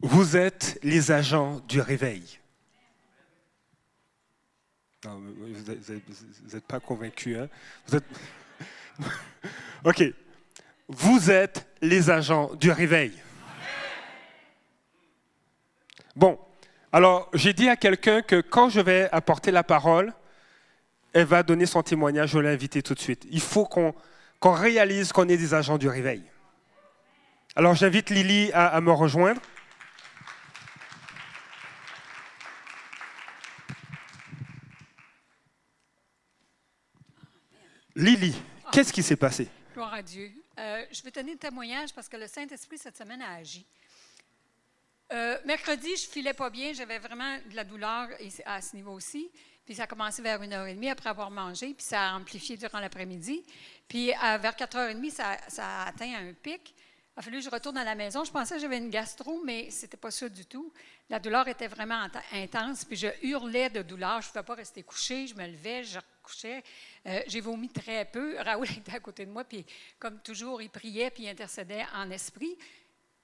Vous êtes les agents du réveil. Vous n'êtes pas convaincu, hein? Êtes... OK. Vous êtes les agents du réveil. Bon, alors j'ai dit à quelqu'un que quand je vais apporter la parole, elle va donner son témoignage, je l'ai invité tout de suite. Il faut qu'on réalise qu'on est des agents du réveil. Alors j'invite Lily à me rejoindre. Lily, qu'est-ce qui s'est passé? Gloire à Dieu. Euh, je vais donner un témoignage parce que le Saint-Esprit, cette semaine, a agi. Euh, mercredi, je filais pas bien, j'avais vraiment de la douleur à ce niveau aussi. Puis ça a commencé vers 1h30 après avoir mangé, puis ça a amplifié durant l'après-midi. Puis vers 4h30, ça, ça, a atteint un pic. Il a fallu que je retourne à la maison. Je pensais que j'avais une gastro, mais ce n'était pas ça du tout. La douleur était vraiment intense, puis je hurlais de douleur. Je ne pouvais pas rester couchée. Je me levais, je Euh, j'ai vomi très peu. Raoul était à côté de moi, puis comme toujours, il priait, puis intercédait en esprit.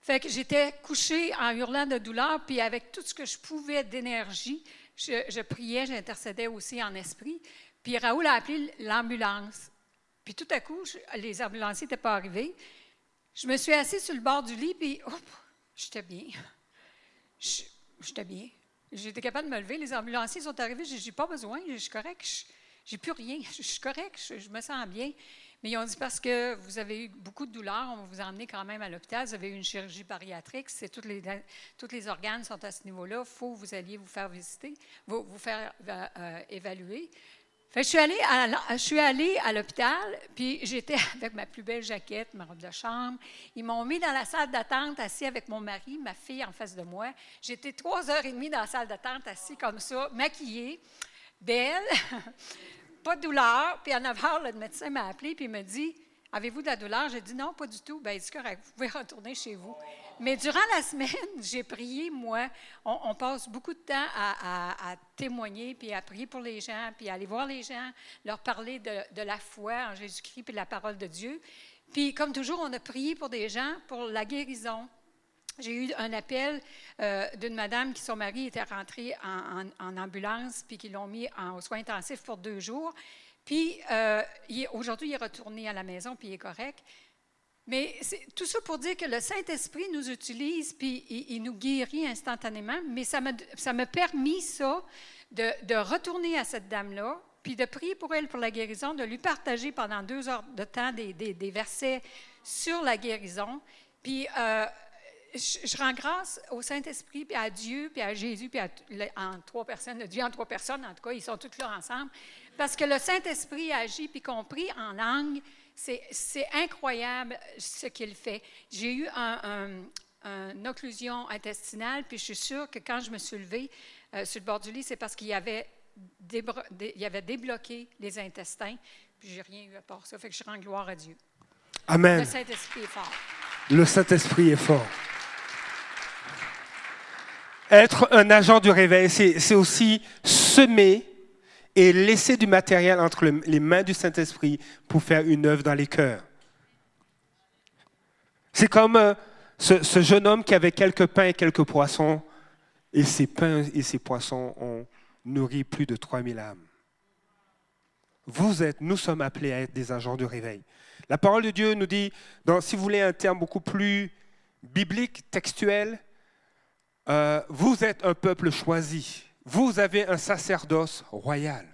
Fait que j'étais couchée en hurlant de douleur, puis avec tout ce que je pouvais d'énergie, je, priais, j'intercédais aussi en esprit. Puis Raoul a appelé l'ambulance. Puis tout à coup, les ambulanciers n'étaient pas arrivés. Je me suis assise sur le bord du lit, puis j'étais bien. J'étais bien. J'étais capable de me lever. Les ambulanciers sont arrivés. Je n'ai pas besoin. Je suis correct. J'ai plus rien. Je suis correct. Je, me sens bien. Mais ils ont dit parce que vous avez eu beaucoup de douleurs, on va vous emmener quand même à l'hôpital. Vous avez eu une chirurgie bariatrique. C'est toutes les, organes sont à ce niveau-là. Il faut que vous alliez vous faire visiter, vous, vous faire euh, euh, évaluer je suis allée à, je suis allée à l'hôpital, puis j'étais avec ma plus belle jaquette, ma robe de chambre. Ils m'ont mis dans la salle d'attente, assis avec mon mari, ma fille en face de moi. J'étais trois heures et demie dans la salle d'attente, assis comme ça, maquillée, belle, pas de douleur. Puis à 9 heures, le médecin m'a appelé, puis il me dit Avez-vous de la douleur? J'ai dit Non, pas du tout. Bien, c'est correct, vous pouvez retourner chez vous. Mais durant la semaine, j'ai prié, moi. On, passe beaucoup de temps à, témoigner, puis à prier pour les gens, puis à aller voir les gens, leur parler de, la foi en Jésus-Christ, puis de la parole de Dieu. Puis, comme toujours, on a prié pour des gens, pour la guérison. J'ai eu un appel euh, d'une madame qui, son mari était rentré en, ambulance, puis qui l'ont mis en soins intensifs pour deux jours. Puis, euh, aujourd'hui, il est retourné à la maison, puis il est correct. Mais tout ça pour dire que le Saint-Esprit nous utilise, puis il, nous guérit instantanément, mais ça m'a, permis, ça, de, retourner à cette dame-là, puis de prier pour elle pour la guérison, de lui partager pendant deux heures de temps des, versets sur la guérison. Puis euh, je, rends grâce au Saint-Esprit, puis à Dieu, puis à Jésus, puis à, en trois personnes, Dieu en trois personnes, en tout cas, ils sont tous là ensemble, parce que le Saint-Esprit agit, puis compris en langue, c'est incroyable ce qu'il fait. J'ai eu une occlusion intestinale, puis je suis sûre que quand je me suis levée euh, sur le bord du lit, c'est parce qu'il y avait, il avait débloqué les intestins, puis j'ai rien eu à part ça. Fait que je rends gloire à Dieu. Amen. Le Saint-Esprit est fort. Le Saint-Esprit est fort. Être un agent du réveil, c'est aussi semer et laisser du matériel entre les mains du Saint-Esprit pour faire une œuvre dans les cœurs. C'est comme euh, ce, jeune homme qui avait quelques pains et quelques poissons, et ces pains et ces poissons ont nourri plus de 3000 âmes. Vous êtes, nous sommes appelés à être des agents de réveil. La parole de Dieu nous dit, dans, si vous voulez un terme beaucoup plus biblique, textuel, euh, vous êtes un peuple choisi vous avez un sacerdoce royal.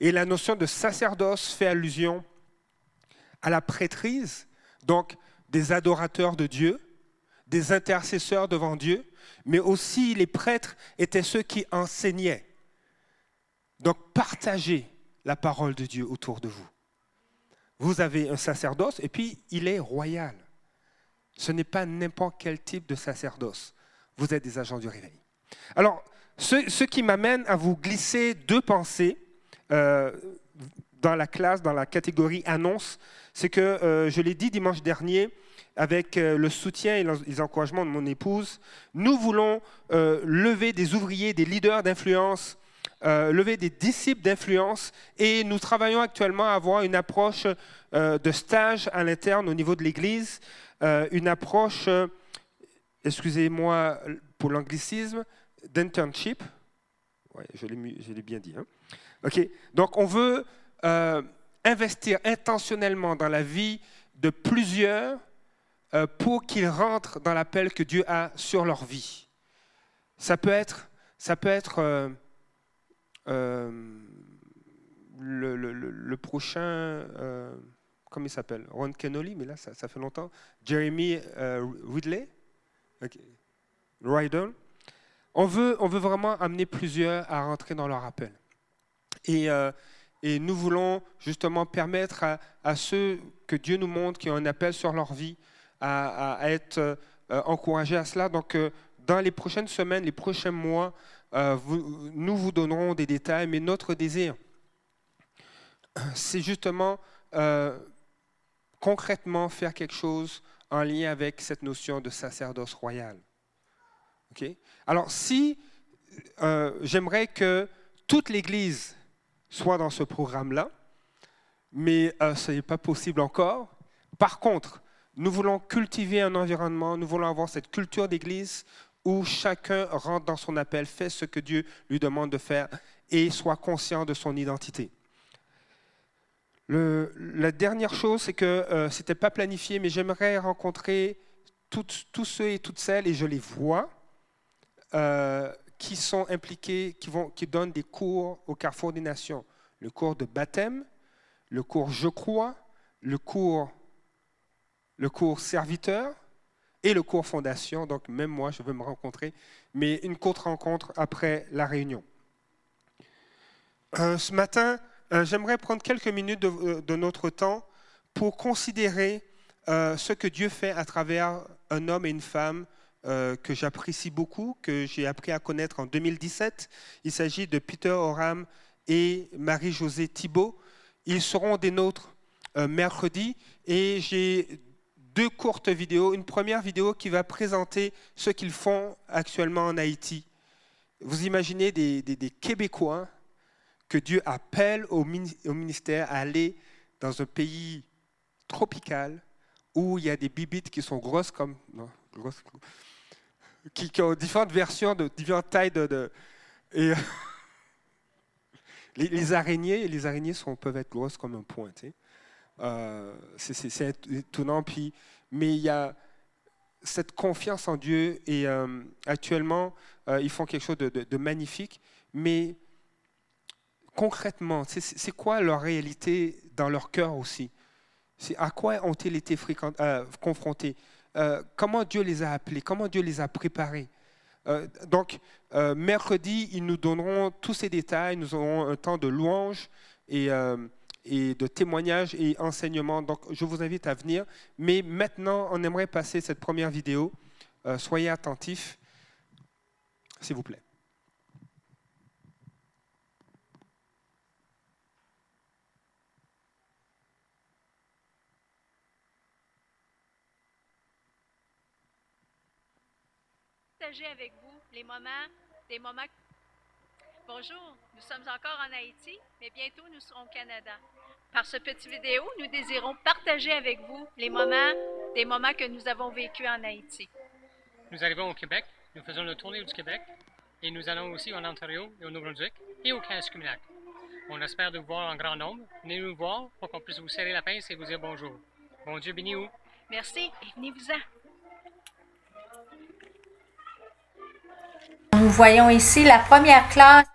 Et la notion de sacerdoce fait allusion à la prêtrise, donc des adorateurs de Dieu, des intercesseurs devant Dieu, mais aussi les prêtres étaient ceux qui enseignaient. Donc partagez la parole de Dieu autour de vous. Vous avez un sacerdoce et puis il est royal. Ce n'est pas n'importe quel type de sacerdoce. Vous êtes des agents du réveil. Alors, ce, qui m'amène à vous glisser deux pensées euh, dans la classe, dans la catégorie annonce, c'est que, euh, je l'ai dit dimanche dernier, avec euh, le soutien et les encouragements de mon épouse, nous voulons lever des ouvriers, des leaders d'influence, lever des disciples d'influence, et nous travaillons actuellement à avoir une approche de stage à l'interne au niveau de l'Église, une approche excusez-moi pour l'anglicisme, d'internship. Je l'ai bien dit. Hein. Donc on veut euh, investir intentionnellement dans la vie de plusieurs euh, pour qu'ils rentrent dans l'appel que Dieu a sur leur vie. Ça peut être, ça peut être euh, le, prochain, comment il s'appelle? Ron Kennelly, mais là, ça fait longtemps. Jeremy Ridley, Ryder. On veut, on veut vraiment amener plusieurs à rentrer dans leur appel. Et, euh, et nous voulons justement permettre à, ceux que Dieu nous montre qui ont un appel sur leur vie à, être euh, encouragés à cela. Donc, euh, dans les prochaines semaines, les prochains mois, nous vous donnerons des détails, mais notre désir, c'est justement concrètement faire quelque chose en lien avec cette notion de sacerdoce royal. Alors, si j'aimerais que toute l'Église soit dans ce programme-là, mais euh, ce n'est pas possible encore. Par contre, nous voulons cultiver un environnement, nous voulons avoir cette culture d'église où chacun rentre dans son appel, fait ce que Dieu lui demande de faire et soit conscient de son identité. La dernière chose, c'est que euh, ce n'était pas planifié, mais j'aimerais rencontrer tous ceux et toutes celles, et je les vois, euh, qui sont impliqués, qui, donnent des cours au Carrefour des Nations. Le cours de baptême, le cours Je crois, le cours, le cours serviteur et le cours fondation. Donc même moi, je veux me rencontrer, mais une courte rencontre après la réunion. Euh, ce matin, euh, j'aimerais prendre quelques minutes de, euh, notre temps pour considérer ce que Dieu fait à travers un homme et une femme euh, que j'apprécie beaucoup, que j'ai appris à connaître en 2017. Il s'agit de Peter Oram et Marie-Josée Thibault. Ils seront des nôtres euh, mercredi et j'ai deux courtes vidéos. Une première vidéo qui va présenter ce qu'ils font actuellement en Haïti. Vous imaginez des, Québécois Dieu appelle au, ministère à aller dans un pays tropical où il y a des bibites qui sont grosses comme... Non, grosses, qui, ont différentes versions, de différentes tailles de. et, les, araignées, les araignées sont, peuvent être grosses comme un point. Euh, c'est étonnant. Puis, mais il y a cette confiance en Dieu et euh, actuellement, euh, ils font quelque chose de, magnifique. Mais concrètement, c'est quoi leur réalité dans leur cœur aussi? À quoi ont-ils été confrontés? Euh, comment Dieu les a appelés, comment Dieu les a préparés? Euh, donc, euh, mercredi, ils nous donneront tous ces détails. Nous aurons un temps de louange et, de témoignage et enseignement. Donc, je vous invite à venir. Mais maintenant, on aimerait passer cette première vidéo. soyez attentifs, s'il vous plaît. Avec vous les moments, des moments. Bonjour, nous sommes encore en Haïti, mais bientôt nous serons au Canada. Par ce petit vidéo, nous désirons partager avec vous les moments, des moments que nous avons vécus en Haïti. Nous arrivons au Québec, nous faisons le tournée du Québec et nous allons aussi en Ontario et au Nouveau-Brunswick et au Canada. On espère de vous voir en grand nombre. Venez nous voir pour qu'on puisse vous serrer la pince et vous dire bonjour. Bon Dieu béni vous. Merci et venez-vous-en. Nous voyons ici la première classe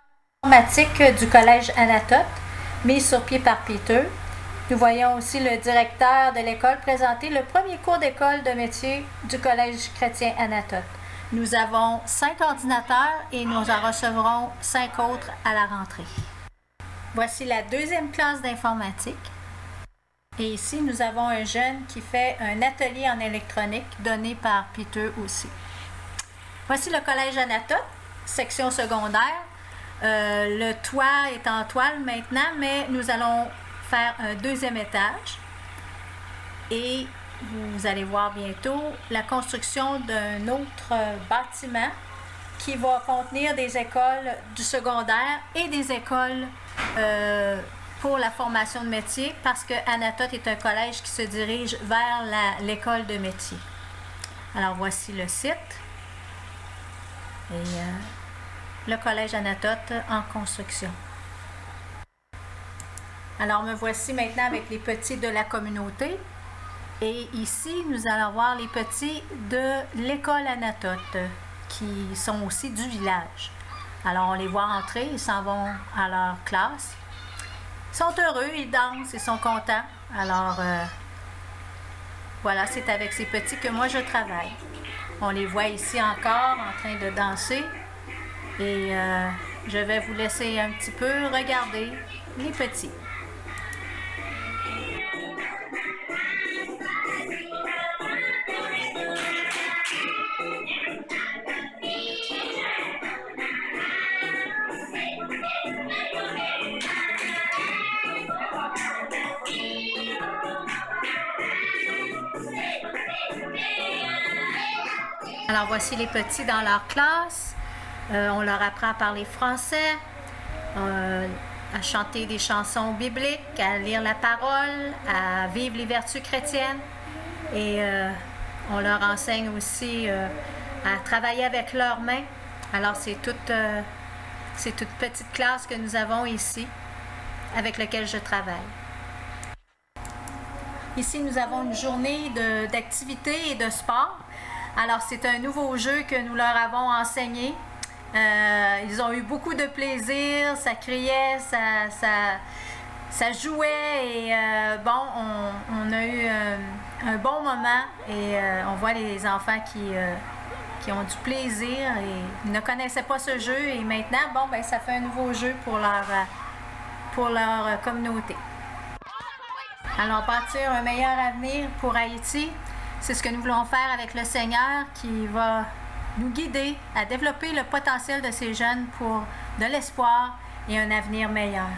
informatique du collège Anatote, mise sur pied par Peter. Nous voyons aussi le directeur de l'école présenter le premier cours d'école de métier du collège chrétien Anatote. Nous avons cinq ordinateurs et nous en recevrons cinq autres à la rentrée. Voici la deuxième classe d'informatique. Et ici, nous avons un jeune qui fait un atelier en électronique donné par Peter aussi. Voici le collège Anatote, section secondaire. Euh, le toit est en toile maintenant, mais nous allons faire un deuxième étage. Et vous allez voir bientôt la construction d'un autre bâtiment qui va contenir des écoles du secondaire et des écoles euh, pour la formation de métier parce que Anatote est un collège qui se dirige vers l'école de métier. Alors voici le site. Et euh, le collège Anatote en construction. Alors me voici maintenant avec les petits de la communauté. Et ici, nous allons voir les petits de l'école Anatote, qui sont aussi du village. Alors, on les voit entrer, ils s'en vont à leur classe. Ils sont heureux, ils dansent, ils sont contents. Alors, euh, voilà, c'est avec ces petits que moi je travaille. On les voit ici encore en train de danser. Et euh, je vais vous laisser un petit peu regarder les petits. Voici les petits dans leur classe. Euh, on leur apprend à parler français, euh, à chanter des chansons bibliques, à lire la parole, à vivre les vertus chrétiennes. Et euh, on leur enseigne aussi à travailler avec leurs mains. Alors c'est toute, c'est toute petite classe que nous avons ici avec laquelle je travaille. Ici, nous avons une journée d'activité et de sport. Alors, c'est un nouveau jeu que nous leur avons enseigné. Euh, ils ont eu beaucoup de plaisir, ça criait, ça, jouait et euh, bon, on, a eu euh, un, bon moment et on voit les enfants qui, ont du plaisir et ils ne connaissaient pas ce jeu et maintenant, bon, ben, ça fait un nouveau jeu pour leur, pour leur communauté. Alors, bâtir un meilleur avenir pour Haïti, c'est ce que nous voulons faire avec le Seigneur qui va nous guider à développer le potentiel de ces jeunes pour de l'espoir et un avenir meilleur.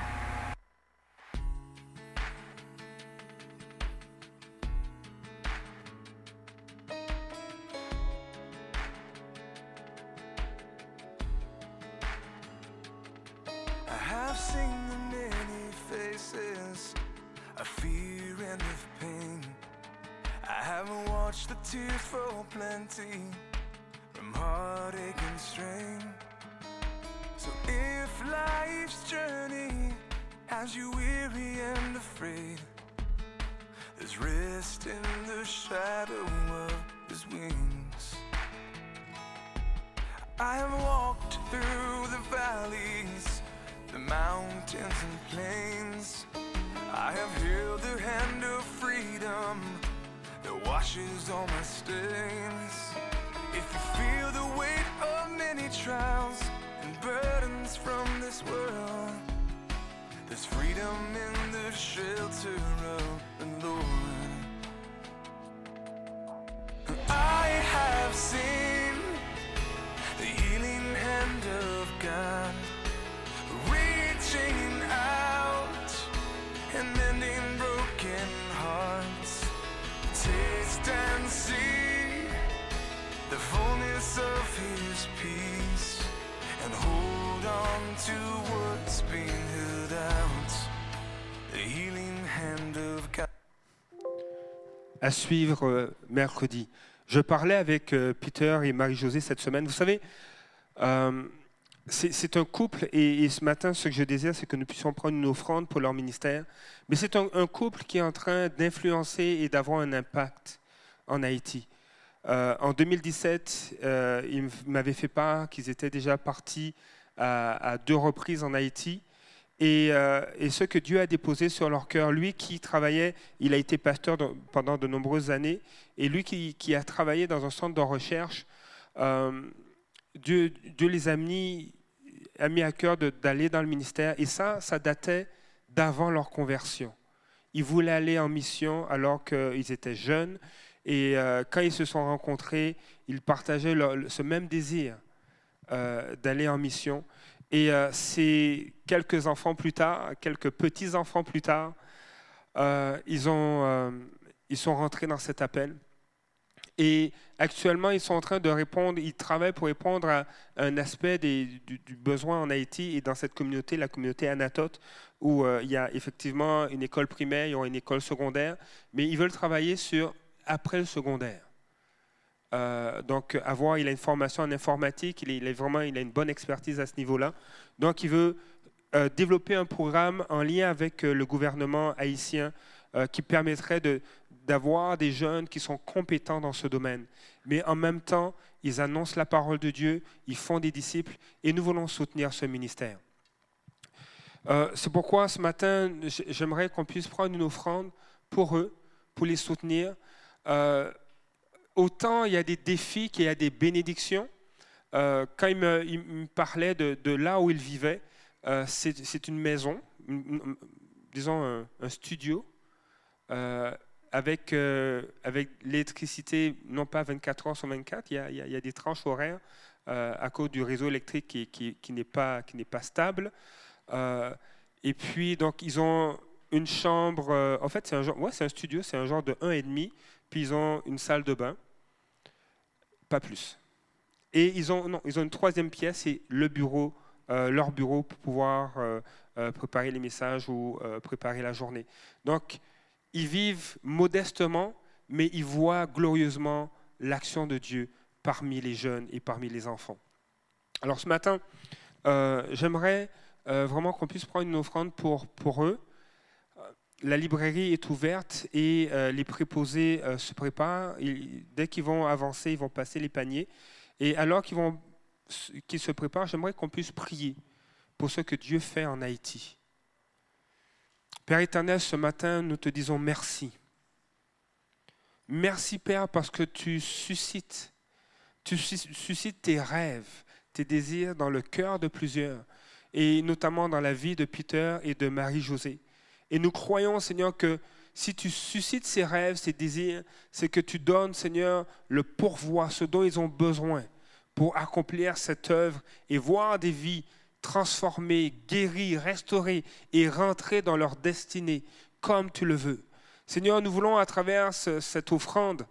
Tears fall plenty from heartache and strain. So if life's journey has you weary and afraid, there's rest in the shadow of his wings. I have walked through the valleys, the mountains and plains. I have held the hand of freedom washes all my stains. If you feel the weight of many trials and burdens from this world, there's freedom in the shelter of the Lord. À suivre euh, mercredi. Je parlais avec euh, Peter et Marie-Josée cette semaine. Vous savez, euh, c'est un couple, et, ce matin, ce que je désire, c'est que nous puissions prendre une offrande pour leur ministère. Mais c'est un, couple qui est en train d'influencer et d'avoir un impact en Haïti. En 2017, euh, ils m'avaient fait part qu'ils étaient déjà partis à, deux reprises en Haïti. Et, euh, et, ce que Dieu a déposé sur leur cœur, lui qui travaillait, il a été pasteur pendant de nombreuses années, et lui qui, a travaillé dans un centre de recherche, euh, Dieu, les a mis, à cœur d'aller dans le ministère. Et ça, ça datait d'avant leur conversion. Ils voulaient aller en mission alors qu'ils étaient jeunes. Et euh, quand ils se sont rencontrés, ils partageaient ce même désir euh, d'aller en mission. Et euh, c'est quelques enfants plus tard, quelques petits-enfants plus tard, euh, ils, ont, ils sont rentrés dans cet appel. Et actuellement, ils sont en train de répondre, ils travaillent pour répondre à un aspect des, du, besoin en Haïti et dans cette communauté, la communauté Anatote, où il y a effectivement une école primaire, il y a une école secondaire, mais ils veulent travailler sur après le secondaire. Euh, donc, avoir, il a une formation en informatique, il, est, vraiment, il a une bonne expertise à ce niveau-là. Donc, il veut euh, développer un programme en lien avec euh, le gouvernement haïtien qui permettrait d'avoir des jeunes qui sont compétents dans ce domaine. Mais en même temps, ils annoncent la parole de Dieu, ils font des disciples et nous voulons soutenir ce ministère. C'est pourquoi ce matin, j'aimerais qu'on puisse prendre une offrande pour eux, pour les soutenir. Autant il y a des défis qu'il y a des bénédictions. Euh, quand il me, parlait de, là où il vivait, euh, c'est une maison, disons un, studio, euh, avec, l'électricité, non pas 24 heures sur 24, il y a, des tranches horaires à cause du réseau électrique qui, n'est pas, stable. Et puis, donc, ils ont une chambre, en fait, c'est un, un studio, c'est un genre de 1,5, puis ils ont une salle de bain, pas plus. Et ils ont, non, ils ont une troisième pièce, c'est le bureau, euh, leur bureau pour pouvoir euh, euh, préparer les messages ou préparer la journée. Donc, ils vivent modestement, mais ils voient glorieusement l'action de Dieu parmi les jeunes et parmi les enfants. Alors ce matin, j'aimerais vraiment qu'on puisse prendre une offrande pour, pour eux. La librairie est ouverte et euh, les préposés euh, se préparent. Dès qu'ils vont avancer, ils vont passer les paniers. Et alors qu'ils vont qu'ils se préparent, j'aimerais qu'on puisse prier pour ce que Dieu fait en Haïti. Père éternel, ce matin, nous te disons merci. Merci Père parce que tu suscites, tu sus- suscites tes rêves, tes désirs dans le cœur de plusieurs, et notamment dans la vie de Peter et de Marie-Josée. Et nous croyons, Seigneur, que si tu suscites ces rêves, ces désirs, c'est que tu donnes, Seigneur, le pourvoi, ce dont ils ont besoin pour accomplir cette œuvre et voir des vies transformées, guéries, restaurées et rentrer dans leur destinée comme tu le veux. Seigneur, nous voulons à travers ce- cette offrande,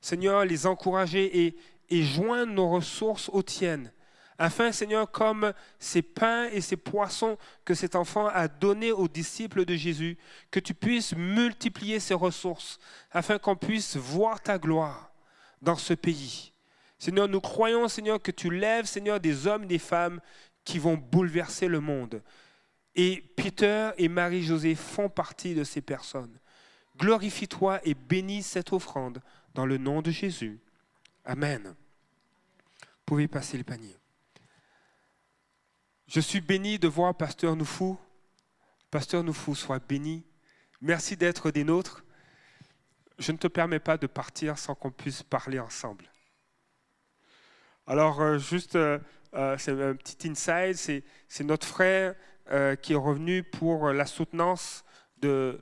Seigneur, les encourager et joindre nos ressources aux tiennes. Afin, Seigneur, comme ces pains et ces poissons que cet enfant a donnés aux disciples de Jésus, que tu puisses multiplier ces ressources, afin qu'on puisse voir ta gloire dans ce pays. Seigneur, nous croyons, Seigneur, que tu lèves, Seigneur, des hommes et des femmes qui vont bouleverser le monde. Et Peter et Marie-Josée font partie de ces personnes. Glorifie-toi et bénis cette offrande dans le nom de Jésus. Amen. Vous pouvez passer le panier. Je suis béni de voir Pasteur Noufou. Pasteur Noufou, sois béni. Merci d'être des nôtres. Je ne te permets pas de partir sans qu'on puisse parler ensemble. Alors, euh, juste, euh, euh, c'est un petit inside, c'est, notre frère qui est revenu pour la soutenance de,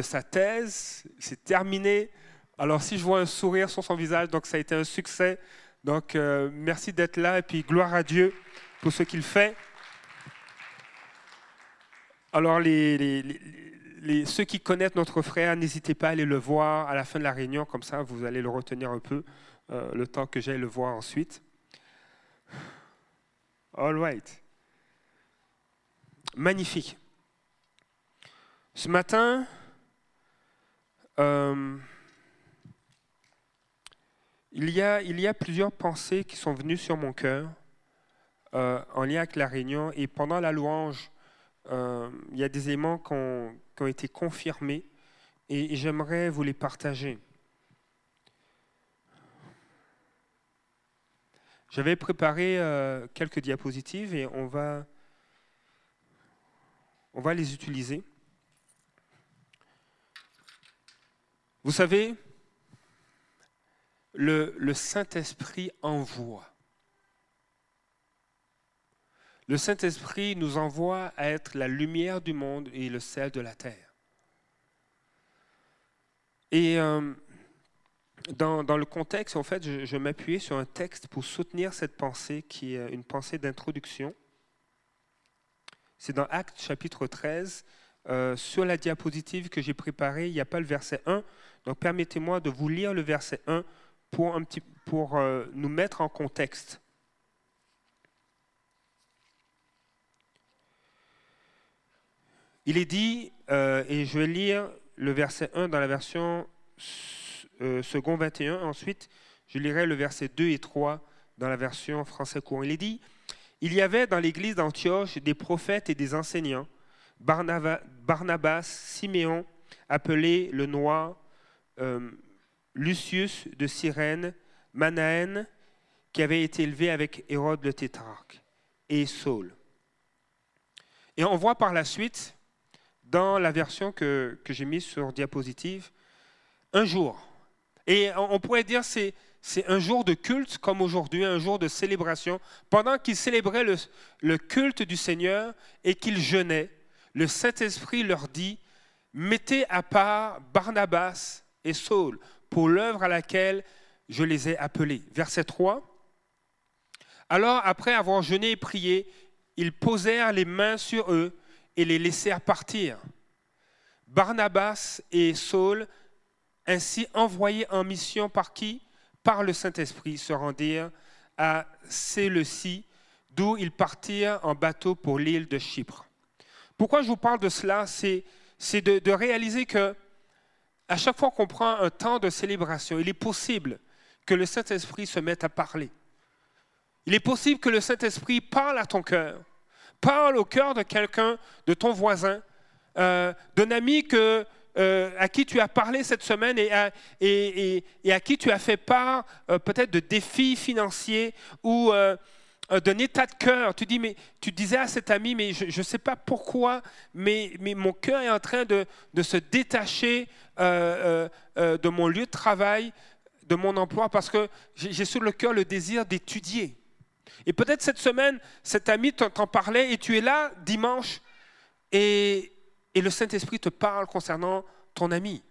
sa thèse. C'est terminé. Alors, si je vois un sourire sur son visage, donc ça a été un succès. Donc, merci d'être là et puis gloire à Dieu pour ce qu'il fait. Alors, ceux qui connaissent notre frère, n'hésitez pas à aller le voir à la fin de la réunion, comme ça vous allez le retenir un peu euh, le temps que j'aille le voir ensuite. All right. Magnifique. Ce matin, euh, il y a plusieurs pensées qui sont venues sur mon cœur euh, en lien avec la réunion et pendant la louange, euh, il y a des éléments qui ont, été confirmés et, j'aimerais vous les partager. J'avais préparé euh, quelques diapositives et on va, les utiliser. Vous savez, le Saint-Esprit envoie. Le Saint-Esprit nous envoie à être la lumière du monde et le sel de la terre. Et euh, dans, le contexte, en fait, je, m'appuyais sur un texte pour soutenir cette pensée qui est une pensée d'introduction. C'est dans Actes chapitre 13. Euh, sur la diapositive que j'ai préparée, il n'y a pas le verset 1. Donc permettez-moi de vous lire le verset 1 pour, un pour euh, nous mettre en contexte. Il est dit, euh, et je vais lire le verset 1 dans la version euh, second 21, ensuite Je lirai le verset 2 et 3 dans la version français courant. Il est dit, il y avait dans l'église d'Antioche des prophètes et des enseignants, Barnabas, Siméon, appelé le Noir, euh, Lucius de Cyrène, Manaën, qui avait été élevé avec Hérode le tétrarque, et Saul. Et on voit par la suite, dans la version que, que j'ai mise sur diapositive, un jour. Et on, pourrait dire c'est c'est un jour de culte comme aujourd'hui, un jour de célébration. Pendant qu'ils célébraient le, le culte du Seigneur et qu'ils jeûnaient, le Saint-Esprit leur dit, mettez à part Barnabas et Saul pour l'œuvre à laquelle je les ai appelés. Verset 3. Alors, après avoir jeûné et prié, ils posèrent les mains sur eux et les laissèrent partir. Barnabas et Saul, ainsi envoyés en mission par qui? Par le Saint-Esprit, se rendirent à Séleucie, d'où ils partirent en bateau pour l'île de Chypre. Pourquoi je vous parle de cela? C'est de, de réaliser que à chaque fois qu'on prend un temps de célébration, il est possible que le Saint-Esprit se mette à parler. Il est possible que le Saint-Esprit parle à ton cœur, parle au cœur de quelqu'un, de ton voisin, euh, d'un ami que, euh, à qui tu as parlé cette semaine et à, qui tu as fait part euh, peut-être de défis financiers ou d'un état de cœur. Tu, disais à cet ami, mais je ne sais pas pourquoi, mais, mon cœur est en train de, se détacher de mon lieu de travail, de mon emploi, parce que j'ai sur le cœur le désir d'étudier. Et peut-être cette semaine, cet ami t'en parlait et tu es là dimanche et, et le Saint-Esprit te parle concernant ton ami.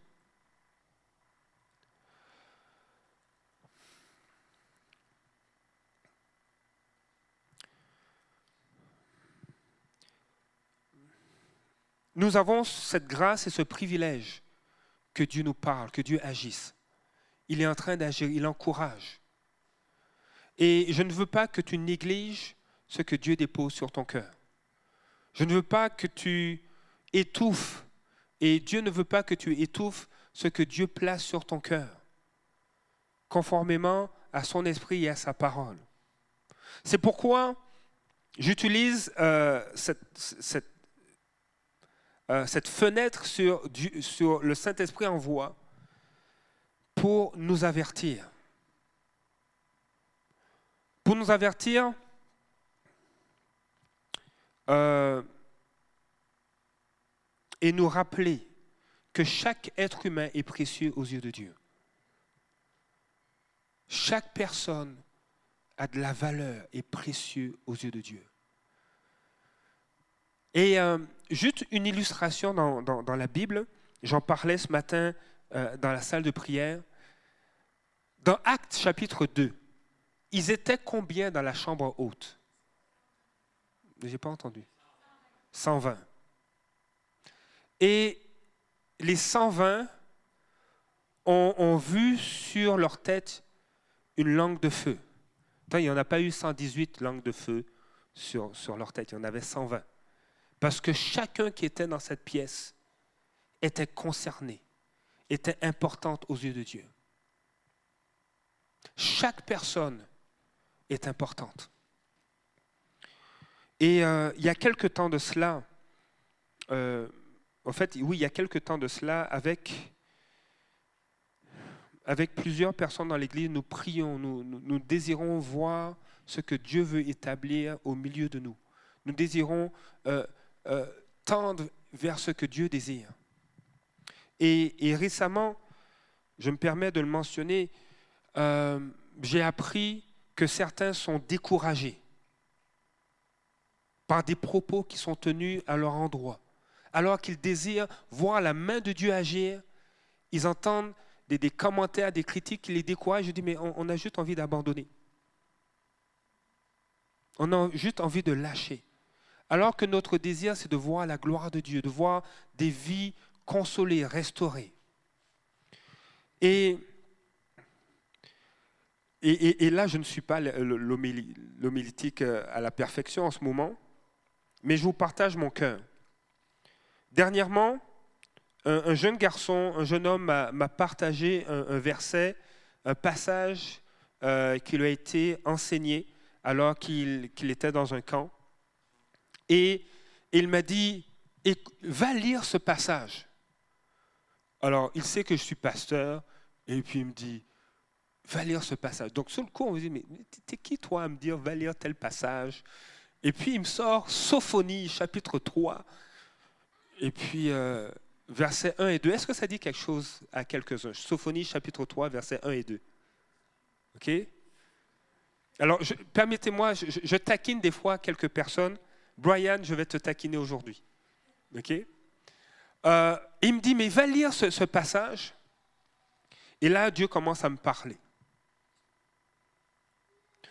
Nous avons cette grâce et ce privilège que Dieu nous parle, que Dieu agisse. Il est en train d'agir, il encourage. Et je ne veux pas que tu négliges ce que Dieu dépose sur ton cœur. Je ne veux pas que tu étouffes, et Dieu ne veut pas que tu étouffes ce que Dieu place sur ton cœur, conformément à son esprit et à sa parole. C'est pourquoi j'utilise euh, euh, cette fenêtre sur, sur le Saint-Esprit envoie pour nous avertir. Pour nous avertir euh, et nous rappeler que chaque être humain est précieux aux yeux de Dieu. Chaque personne a de la valeur et précieux aux yeux de Dieu. Et euh, juste une illustration dans, la Bible, j'en parlais ce matin euh, dans la salle de prière. Dans Actes chapitre 2, ils étaient combien dans la chambre haute? Je n'ai pas entendu. 120. Et les 120 ont, vu sur leur tête une langue de feu. Il n'y en a pas eu 118 langues de feu sur, sur leur tête, il y en avait 120. Parce que chacun qui était dans cette pièce était concerné, était importante aux yeux de Dieu. Chaque personne est importante. Et euh, il y a quelque temps de cela, euh, en fait, oui, il y a quelque temps de cela, avec, avec plusieurs personnes dans l'Église, nous prions, nous, désirons voir ce que Dieu veut établir au milieu de nous. Nous désirons euh, euh, tendre vers ce que Dieu désire. Et, récemment, je me permets de le mentionner, euh, j'ai appris que certains sont découragés par des propos qui sont tenus à leur endroit. Alors qu'ils désirent voir la main de Dieu agir, ils entendent des, commentaires, des critiques qui les découragent. Je dis, mais on, on a juste envie d'abandonner. On a juste envie de lâcher. Alors que notre désir, c'est de voir la gloire de Dieu, de voir des vies consolées, restaurées. Et, et, là, je ne suis pas l'homéli- l'homilétique euh, à la perfection en ce moment, mais je vous partage mon cœur. Dernièrement, un, un jeune garçon, un jeune homme m'a partagé un, verset, un passage euh, qui lui a été enseigné alors qu'il était dans un camp. Et il m'a dit, va lire ce passage. Alors, il sait que je suis pasteur, et puis il me dit, va lire ce passage. Donc, sur le coup, on me dit, mais t'es qui toi à me dire, va lire tel passage? Et puis, il me sort Sophonie, chapitre 3, et puis euh, versets 1 et 2. Est-ce que ça dit quelque chose à quelques-uns? Sophonie, chapitre 3, versets 1 et 2. OK? Alors, permettez-moi, je, taquine des fois quelques personnes. Brian, je vais te taquiner aujourd'hui. OK? Euh, Il me dit, mais va lire ce passage. Et là, Dieu commence à me parler.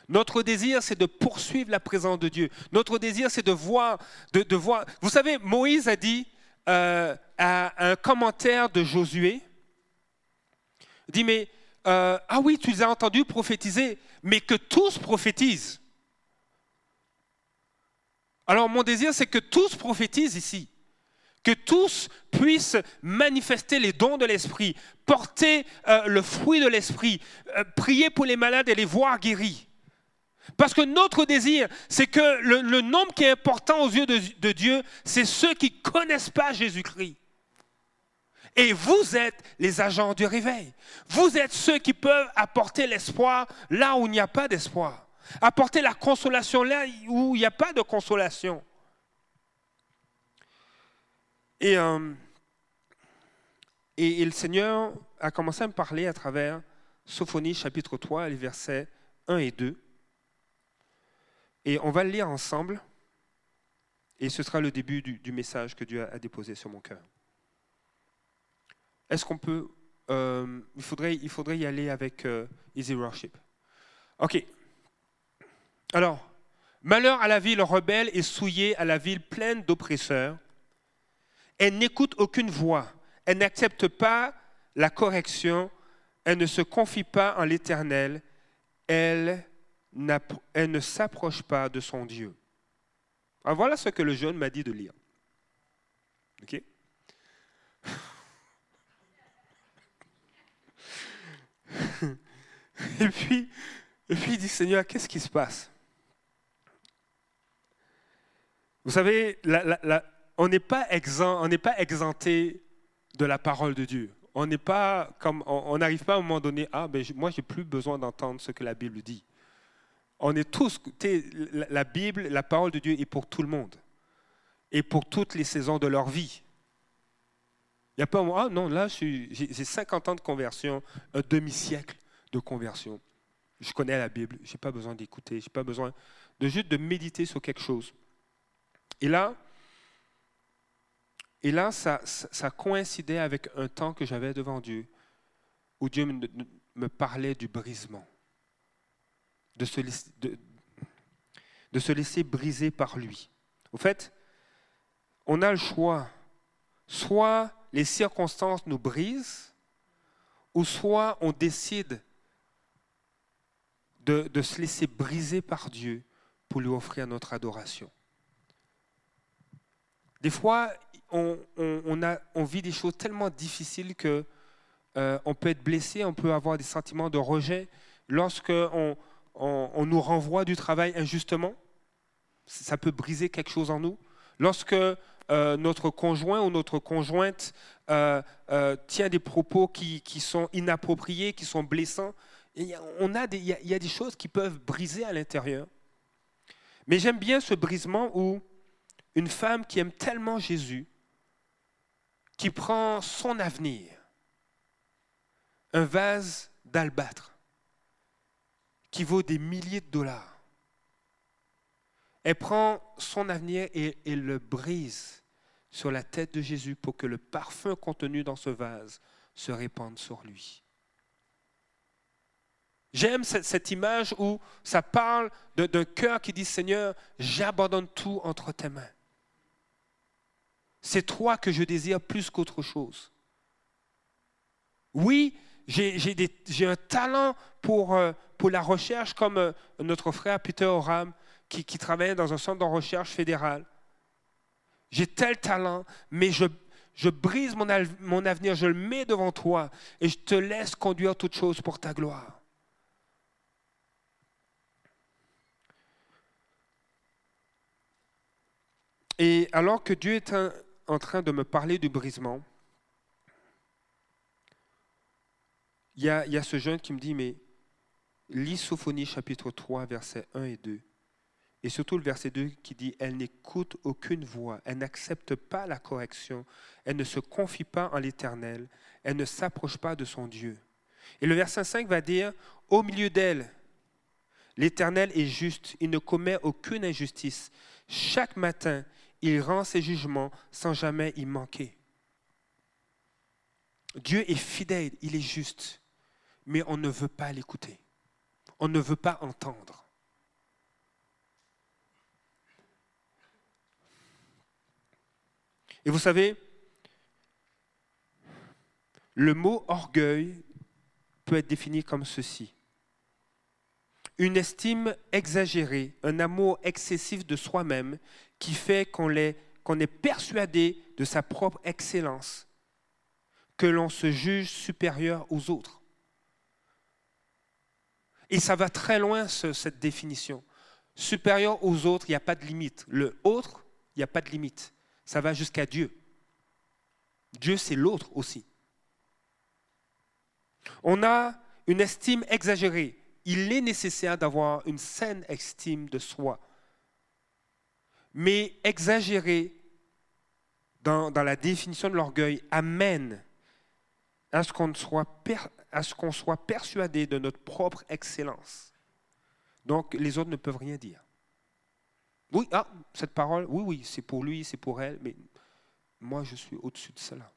Notre désir, c'est de poursuivre la présence de Dieu. Notre désir, c'est de voir. Vous savez, Moïse a dit euh, à un commentaire de Josué, dit, mais euh, ah oui, tu les as entendus prophétiser, mais que tous prophétisent. Alors mon désir, c'est que tous prophétisent ici, que tous puissent manifester les dons de l'esprit, porter euh, le fruit de l'esprit, prier pour les malades et les voir guéris. Parce que notre désir, c'est que le, nombre qui est important aux yeux de, Dieu, c'est ceux qui ne connaissent pas Jésus-Christ. Et vous êtes les agents du réveil. Vous êtes ceux qui peuvent apporter l'espoir là où il n'y a pas d'espoir. Apporter la consolation là où il n'y a pas de consolation. Et, euh, et le Seigneur a commencé à me parler à travers Sophonie chapitre 3, les versets 1 et 2. Et on va le lire ensemble. Et ce sera le début du, message que Dieu a, déposé sur mon cœur. Est-ce qu'on peut... euh, il, faudrait, il faudrait y aller avec euh, Easy Worship. OK. Alors, malheur à la ville rebelle et souillée, à la ville pleine d'oppresseurs. Elle n'écoute aucune voix. Elle n'accepte pas la correction. Elle ne se confie pas en l'Éternel. Elle, elle ne s'approche pas de son Dieu. Alors voilà ce que le jeune m'a dit de lire. Et puis, et puis il dit, Seigneur, qu'est-ce qui se passe? Vous savez, la- la- la- on n'est pas exempt, pas exempté de la parole de Dieu. On n'est pas comme, on n'arrive pas à un moment donné, ah ben moi j'ai plus besoin d'entendre ce que la Bible dit. On est tous, la, Bible, la parole de Dieu est pour tout le monde et pour toutes les saisons de leur vie. Il n'y a pas, un moment, ah non, là j'ai j'ai 50 ans de conversion, un demi-siècle de conversion. Je connais la Bible, je n'ai pas besoin d'écouter, je n'ai pas besoin de juste de méditer sur quelque chose. Et là, et là ça, coïncidait avec un temps que j'avais devant Dieu, où Dieu me parlait du brisement, de se, laisser, de, de se laisser briser par lui. Au fait, on a le choix. Soit les circonstances nous brisent, ou soit on décide de, de se laisser briser par Dieu pour lui offrir notre adoration. Des fois, on, on- on vit des choses tellement difficiles que euh, on peut être blessé, on peut avoir des sentiments de rejet lorsque on, on- nous renvoie du travail injustement? Ça peut briser quelque chose en nous? Lorsque euh, notre conjoint ou notre conjointe euh, euh, tient des propos qui, sont inappropriés, qui sont blessants, il on des, y y a des choses qui peuvent briser à l'intérieur. Mais j'aime bien ce brisement où une femme qui aime tellement Jésus, qui prend son avenir, un vase d'albâtre qui vaut des milliers de dollars, elle prend son avenir et, le brise sur la tête de Jésus pour que le parfum contenu dans ce vase se répande sur lui. J'aime cette, image où ça parle d'un cœur qui dit Seigneur, j'abandonne tout entre tes mains. C'est toi que je désire plus qu'autre chose. Oui, j'ai un talent pour, euh, la recherche, comme euh, notre frère Peter Oram, qui, qui travaillait dans un centre de recherche fédéral. J'ai tel talent, mais je, brise mon, avenir, je le mets devant toi et je te laisse conduire toutes choses pour ta gloire. Et alors que Dieu est en train de me parler du brisement, il y a, ce jeune qui me dit, mais lis Sophonie chapitre 3, versets 1 et 2. Et surtout le verset 2 qui dit, elle n'écoute aucune voix, elle n'accepte pas la correction, elle ne se confie pas en l'Éternel, elle ne s'approche pas de son Dieu. Et le verset 5 va dire, au milieu d'elle, l'Éternel est juste, il ne commet aucune injustice. Chaque matin, il rend ses jugements sans jamais y manquer. Dieu est fidèle, il est juste, mais on ne veut pas l'écouter. On ne veut pas entendre. Et vous savez, le mot orgueil peut être défini comme ceci. Une estime exagérée, un amour excessif de soi-même qui fait qu'on est persuadé de sa propre excellence, que l'on se juge supérieur aux autres. Et ça va très loin, ce- cette définition. Supérieur aux autres, il n'y a pas de limite. Le autre, il n'y a pas de limite. Ça va jusqu'à Dieu. Dieu, c'est l'autre aussi. On a une estime exagérée. Il est nécessaire d'avoir une saine estime de soi. Mais exagérer dans, la définition de l'orgueil amène à ce qu'on soit, per- à ce qu'on soit persuadé de notre propre excellence. Donc, les autres ne peuvent rien dire. Oui, ah, cette parole, oui, oui, c'est pour lui, c'est pour elle, mais moi, je suis au-dessus de cela.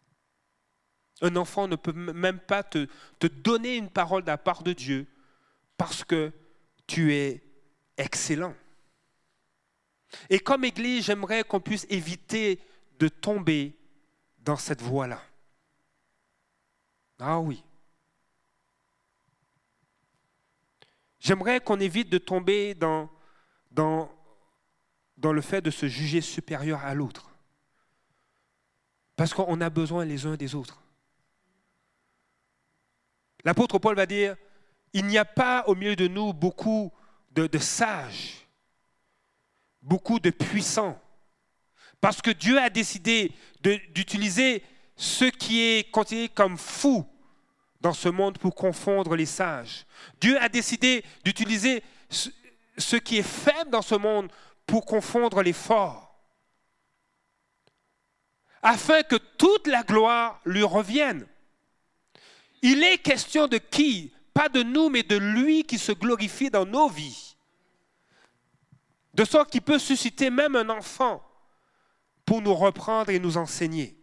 Un enfant ne peut même pas te, te donner une parole de la part de Dieu parce que tu es excellent. Et comme Église, j'aimerais qu'on puisse éviter de tomber dans cette voie-là. Ah oui. J'aimerais qu'on évite de tomber dans, le fait de se juger supérieur à l'autre. Parce qu'on a besoin les uns des autres. L'apôtre Paul va dire, il n'y a pas au milieu de nous beaucoup de, de sages, beaucoup de puissants. Parce que Dieu a décidé d'utiliser ce qui est considéré comme fou dans ce monde pour confondre les sages. Dieu a décidé d'utiliser ce, qui est faible dans ce monde pour confondre les forts. Afin que toute la gloire lui revienne. Il est question de qui? Pas de nous, mais de lui qui se glorifie dans nos vies. De sorte qu'il peut susciter même un enfant pour nous reprendre et nous enseigner.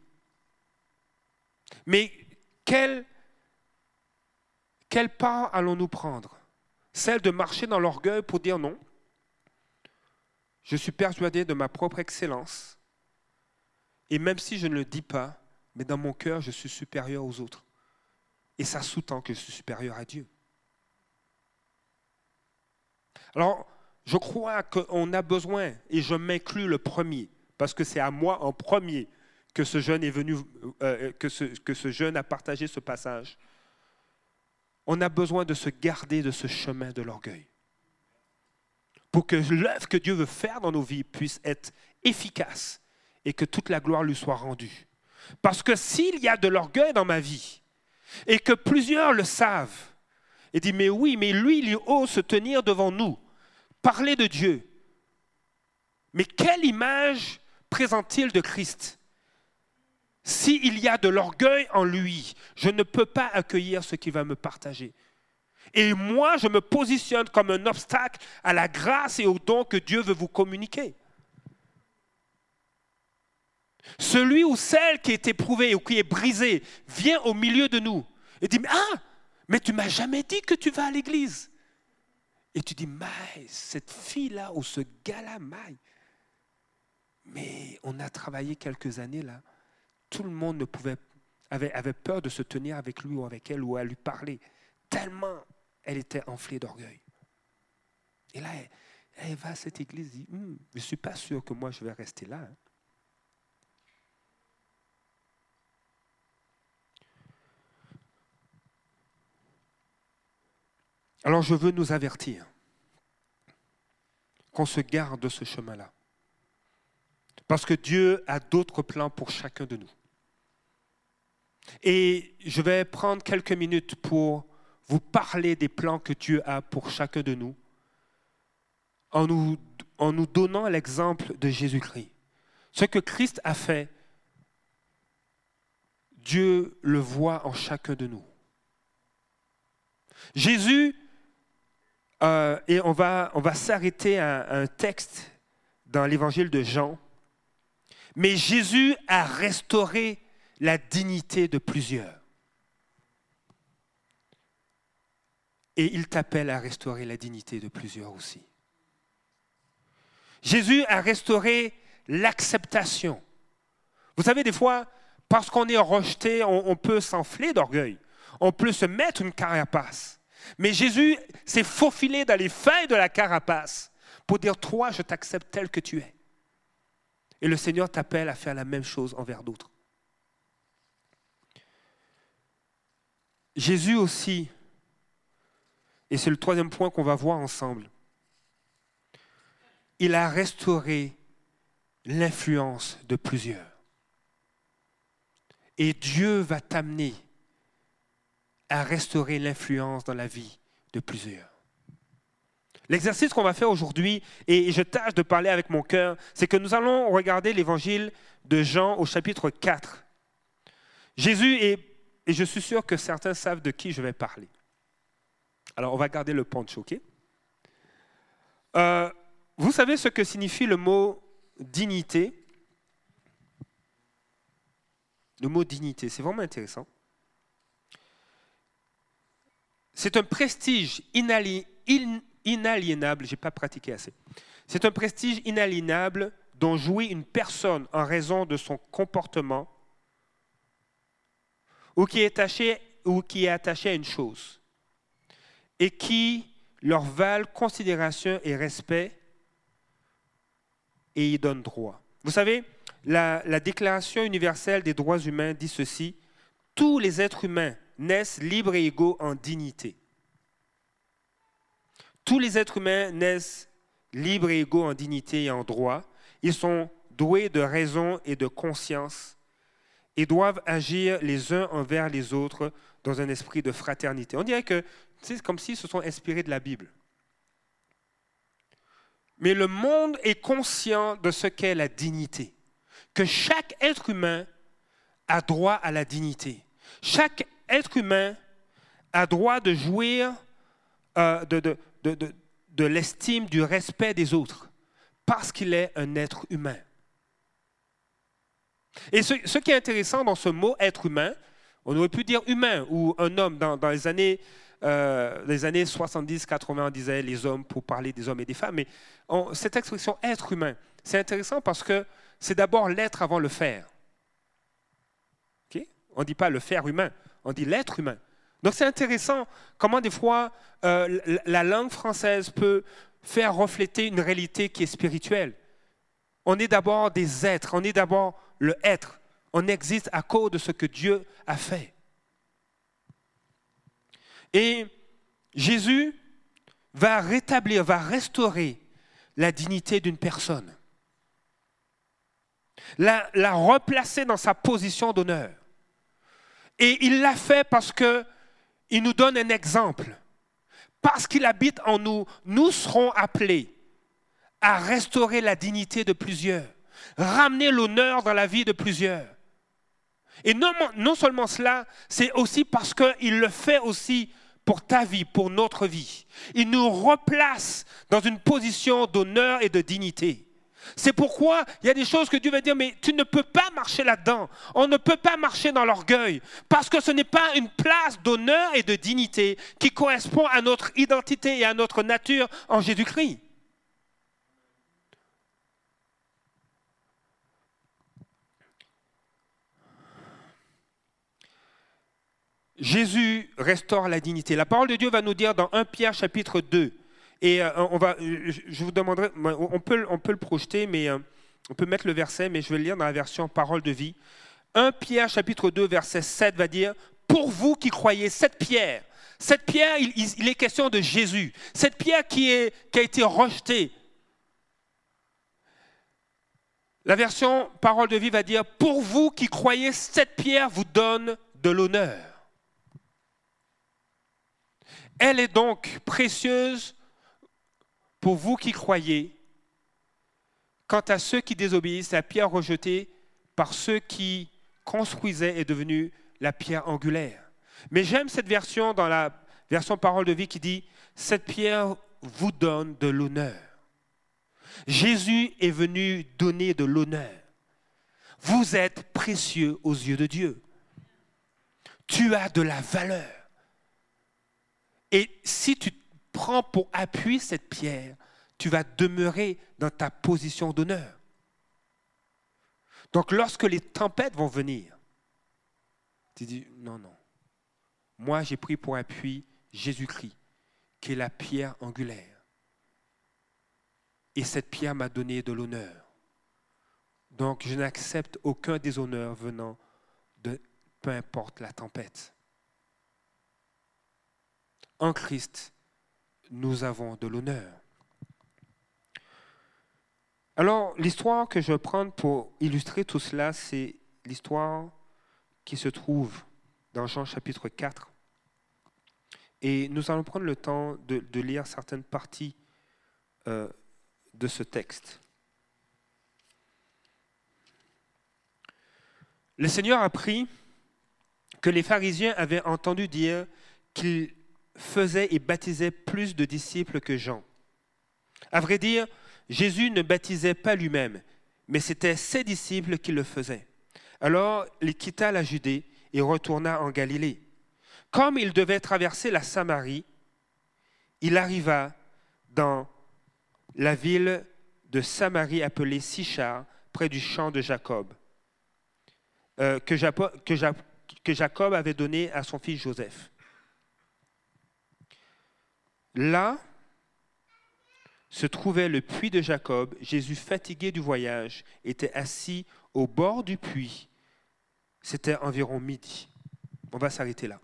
Mais quelle, quelle part allons-nous prendre? Celle de marcher dans l'orgueil pour dire non? Je suis persuadé de ma propre excellence. Et même si je ne le dis pas, mais dans mon cœur, je suis supérieur aux autres. Et ça sous-tend que je suis supérieur à Dieu. Alors, je crois qu'on a besoin, et je m'inclus le premier, parce que c'est à moi en premier que ce jeune est venu, euh, que, ce, que ce jeune a partagé ce passage. On a besoin de se garder de ce chemin de l'orgueil. Pour que l'œuvre que Dieu veut faire dans nos vies puisse être efficace et que toute la gloire lui soit rendue. Parce que s'il y a de l'orgueil dans ma vie, et que plusieurs le savent, et disent, mais oui, mais lui, il ose se tenir devant nous, parler de Dieu. Mais quelle image présente-t-il de Christ S'il y a de l'orgueil en lui, je ne peux pas accueillir ce qu'il va me partager. Et moi, je me positionne comme un obstacle à la grâce et au don que Dieu veut vous communiquer. Celui ou celle qui est éprouvé ou qui est brisé vient au milieu de nous et dit, ah, mais tu m'as jamais dit que tu vas à l'église. Et tu dis, Maï, cette fille-là ou ce gars-là. Mais on a travaillé quelques années là. Tout le monde ne pouvait, avait, avait peur de se tenir avec lui ou avec elle ou à lui parler. Tellement elle était enflée d'orgueil. Et là, elle, va à cette église dit, Hum, je ne suis pas sûr que moi je vais rester là. hein. Alors je veux nous avertir qu'on se garde de ce chemin-là. Parce que Dieu a d'autres plans pour chacun de nous. Et je vais prendre quelques minutes pour vous parler des plans que Dieu a pour chacun de nous, en nous, en nous donnant l'exemple de Jésus-Christ. Ce que Christ a fait, Dieu le voit en chacun de nous. Jésus, euh, et on va, on va s'arrêter à un texte dans l'évangile de Jean, mais Jésus a restauré la dignité de plusieurs. Et il t'appelle à restaurer la dignité de plusieurs aussi. Jésus a restauré l'acceptation. Vous savez, des fois, parce qu'on est rejeté, on, peut s'enfler d'orgueil. On peut se mettre une carapace. Mais Jésus s'est faufilé dans les feuilles de la carapace pour dire, toi, je t'accepte tel que tu es. Et le Seigneur t'appelle à faire la même chose envers d'autres. Jésus aussi, et c'est le troisième point qu'on va voir ensemble, il a restauré l'influence de plusieurs. Et Dieu va t'amener à restaurer l'influence dans la vie de plusieurs. L'exercice qu'on va faire aujourd'hui, et je tâche de parler avec mon cœur, c'est que nous allons regarder l'évangile de Jean au chapitre 4. Jésus est, et je suis sûr que certains savent de qui je vais parler. Alors on va garder le punch, ok? Euh, Vous savez ce que signifie le mot dignité? Le mot dignité, c'est vraiment intéressant. C'est un prestige inaliénable, je n'ai pas pratiqué assez. C'est un prestige inaliénable dont jouit une personne en raison de son comportement ou qui est attaché, ou qui est attaché à une chose et qui leur valent considération et respect et y donne droit. Vous savez, la, la Déclaration universelle des droits humains dit ceci, tous les êtres humains naissent libres et égaux en dignité. Tous les êtres humains naissent libres et égaux en dignité et en droit. Ils sont doués de raison et de conscience et doivent agir les uns envers les autres dans un esprit de fraternité. On dirait que c'est comme s'ils se sont inspirés de la Bible. Mais le monde est conscient de ce qu'est la dignité, que chaque être humain a droit à la dignité. Chaque être humain a droit de jouir euh, de, l'estime, du respect des autres, parce qu'il est un être humain. Et ce, qui est intéressant dans ce mot être humain, on aurait pu dire humain ou un homme dans, les années, euh, années 70-80, on disait les hommes pour parler des hommes et des femmes, mais cette expression être humain, c'est intéressant parce que c'est d'abord l'être avant le faire. On ne dit pas le faire humain, on dit l'être humain. Donc c'est intéressant comment des fois euh, la langue française peut faire refléter une réalité qui est spirituelle. On est d'abord des êtres, on est d'abord le être. On existe à cause de ce que Dieu a fait. Et Jésus va rétablir, va restaurer la dignité d'une personne. La, la, replacer dans sa position d'honneur. Et il l'a fait parce que il nous donne un exemple. Parce qu'il habite en nous, nous serons appelés à restaurer la dignité de plusieurs, ramener l'honneur dans la vie de plusieurs. Et non, seulement cela, c'est aussi parce qu'il le fait aussi pour ta vie, pour notre vie. Il nous replace dans une position d'honneur et de dignité. C'est pourquoi il y a des choses que Dieu va dire, mais tu ne peux pas marcher là-dedans. On ne peut pas marcher dans l'orgueil, parce que ce n'est pas une place d'honneur et de dignité qui correspond à notre identité et à notre nature en Jésus-Christ. Jésus restaure la dignité. La parole de Dieu va nous dire dans 1 Pierre chapitre 2, et euh, on va, je vous demanderai, on peut, on peut le projeter, mais euh, on peut mettre le verset, mais je vais le lire dans la version Parole de vie. 1 Pierre chapitre 2, verset 7 va dire, pour vous qui croyez, cette pierre, cette pierre, il, il est question de Jésus, cette pierre qui, est, qui a été rejetée, La version Parole de vie va dire, pour vous qui croyez, cette pierre vous donne de l'honneur. Elle est donc précieuse pour vous qui croyez. Quant à ceux qui désobéissent, la pierre rejetée par ceux qui construisaient est devenue la pierre angulaire. Mais j'aime cette version dans la version Parole de vie qui dit, cette pierre vous donne de l'honneur. Jésus est venu donner de l'honneur. Vous êtes précieux aux yeux de Dieu. Tu as de la valeur. Et si tu prends pour appui cette pierre, tu vas demeurer dans ta position d'honneur. Donc lorsque les tempêtes vont venir, tu dis, non, non, moi j'ai pris pour appui Jésus-Christ, qui est la pierre angulaire. Et cette pierre m'a donné de l'honneur. Donc je n'accepte aucun déshonneur venant de peu importe la tempête. En Christ, nous avons de l'honneur. Alors, l'histoire que je vais prendre pour illustrer tout cela, c'est l'histoire qui se trouve dans Jean chapitre 4. Et nous allons prendre le temps de, lire certaines parties euh, de ce texte. Le Seigneur a appris que les pharisiens avaient entendu dire qu'il faisait et baptisait plus de disciples que Jean. À vrai dire, Jésus ne baptisait pas lui-même, mais c'était ses disciples qui le faisaient. Alors il quitta la Judée et retourna en Galilée. Comme il devait traverser la Samarie, il arriva dans la ville de Samarie appelée Sichar, près du champ de Jacob, euh, que, Jacob, avait donné à son fils Joseph. Là se trouvait le puits de Jacob. Jésus, fatigué du voyage, était assis au bord du puits. C'était environ midi. On va s'arrêter là.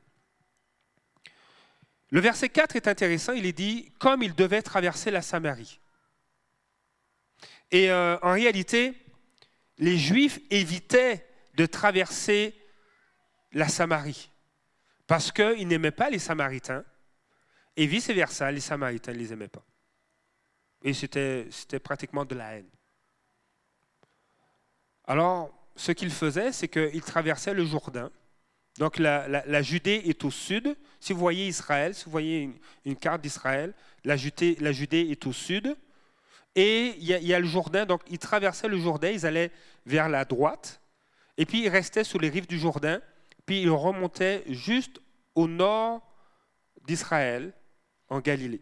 Le verset 4 est intéressant. Il est dit, comme il devait traverser la Samarie. Et euh, en réalité, les Juifs évitaient de traverser la Samarie parce qu'ils n'aimaient pas les Samaritains et vice-versa, les Samaritains ne les aimaient pas. Et c'était pratiquement de la haine. Alors, ce qu'ils faisaient, c'est qu'ils traversaient le Jourdain. Donc la, Judée est au sud. Si vous voyez Israël, si vous voyez une, carte d'Israël, la Judée, la Judée est au sud. Et il y, a, le Jourdain, donc ils traversaient le Jourdain, ils allaient vers la droite, et puis ils restaient sur les rives du Jourdain, puis ils remontaient juste au nord d'Israël, en Galilée.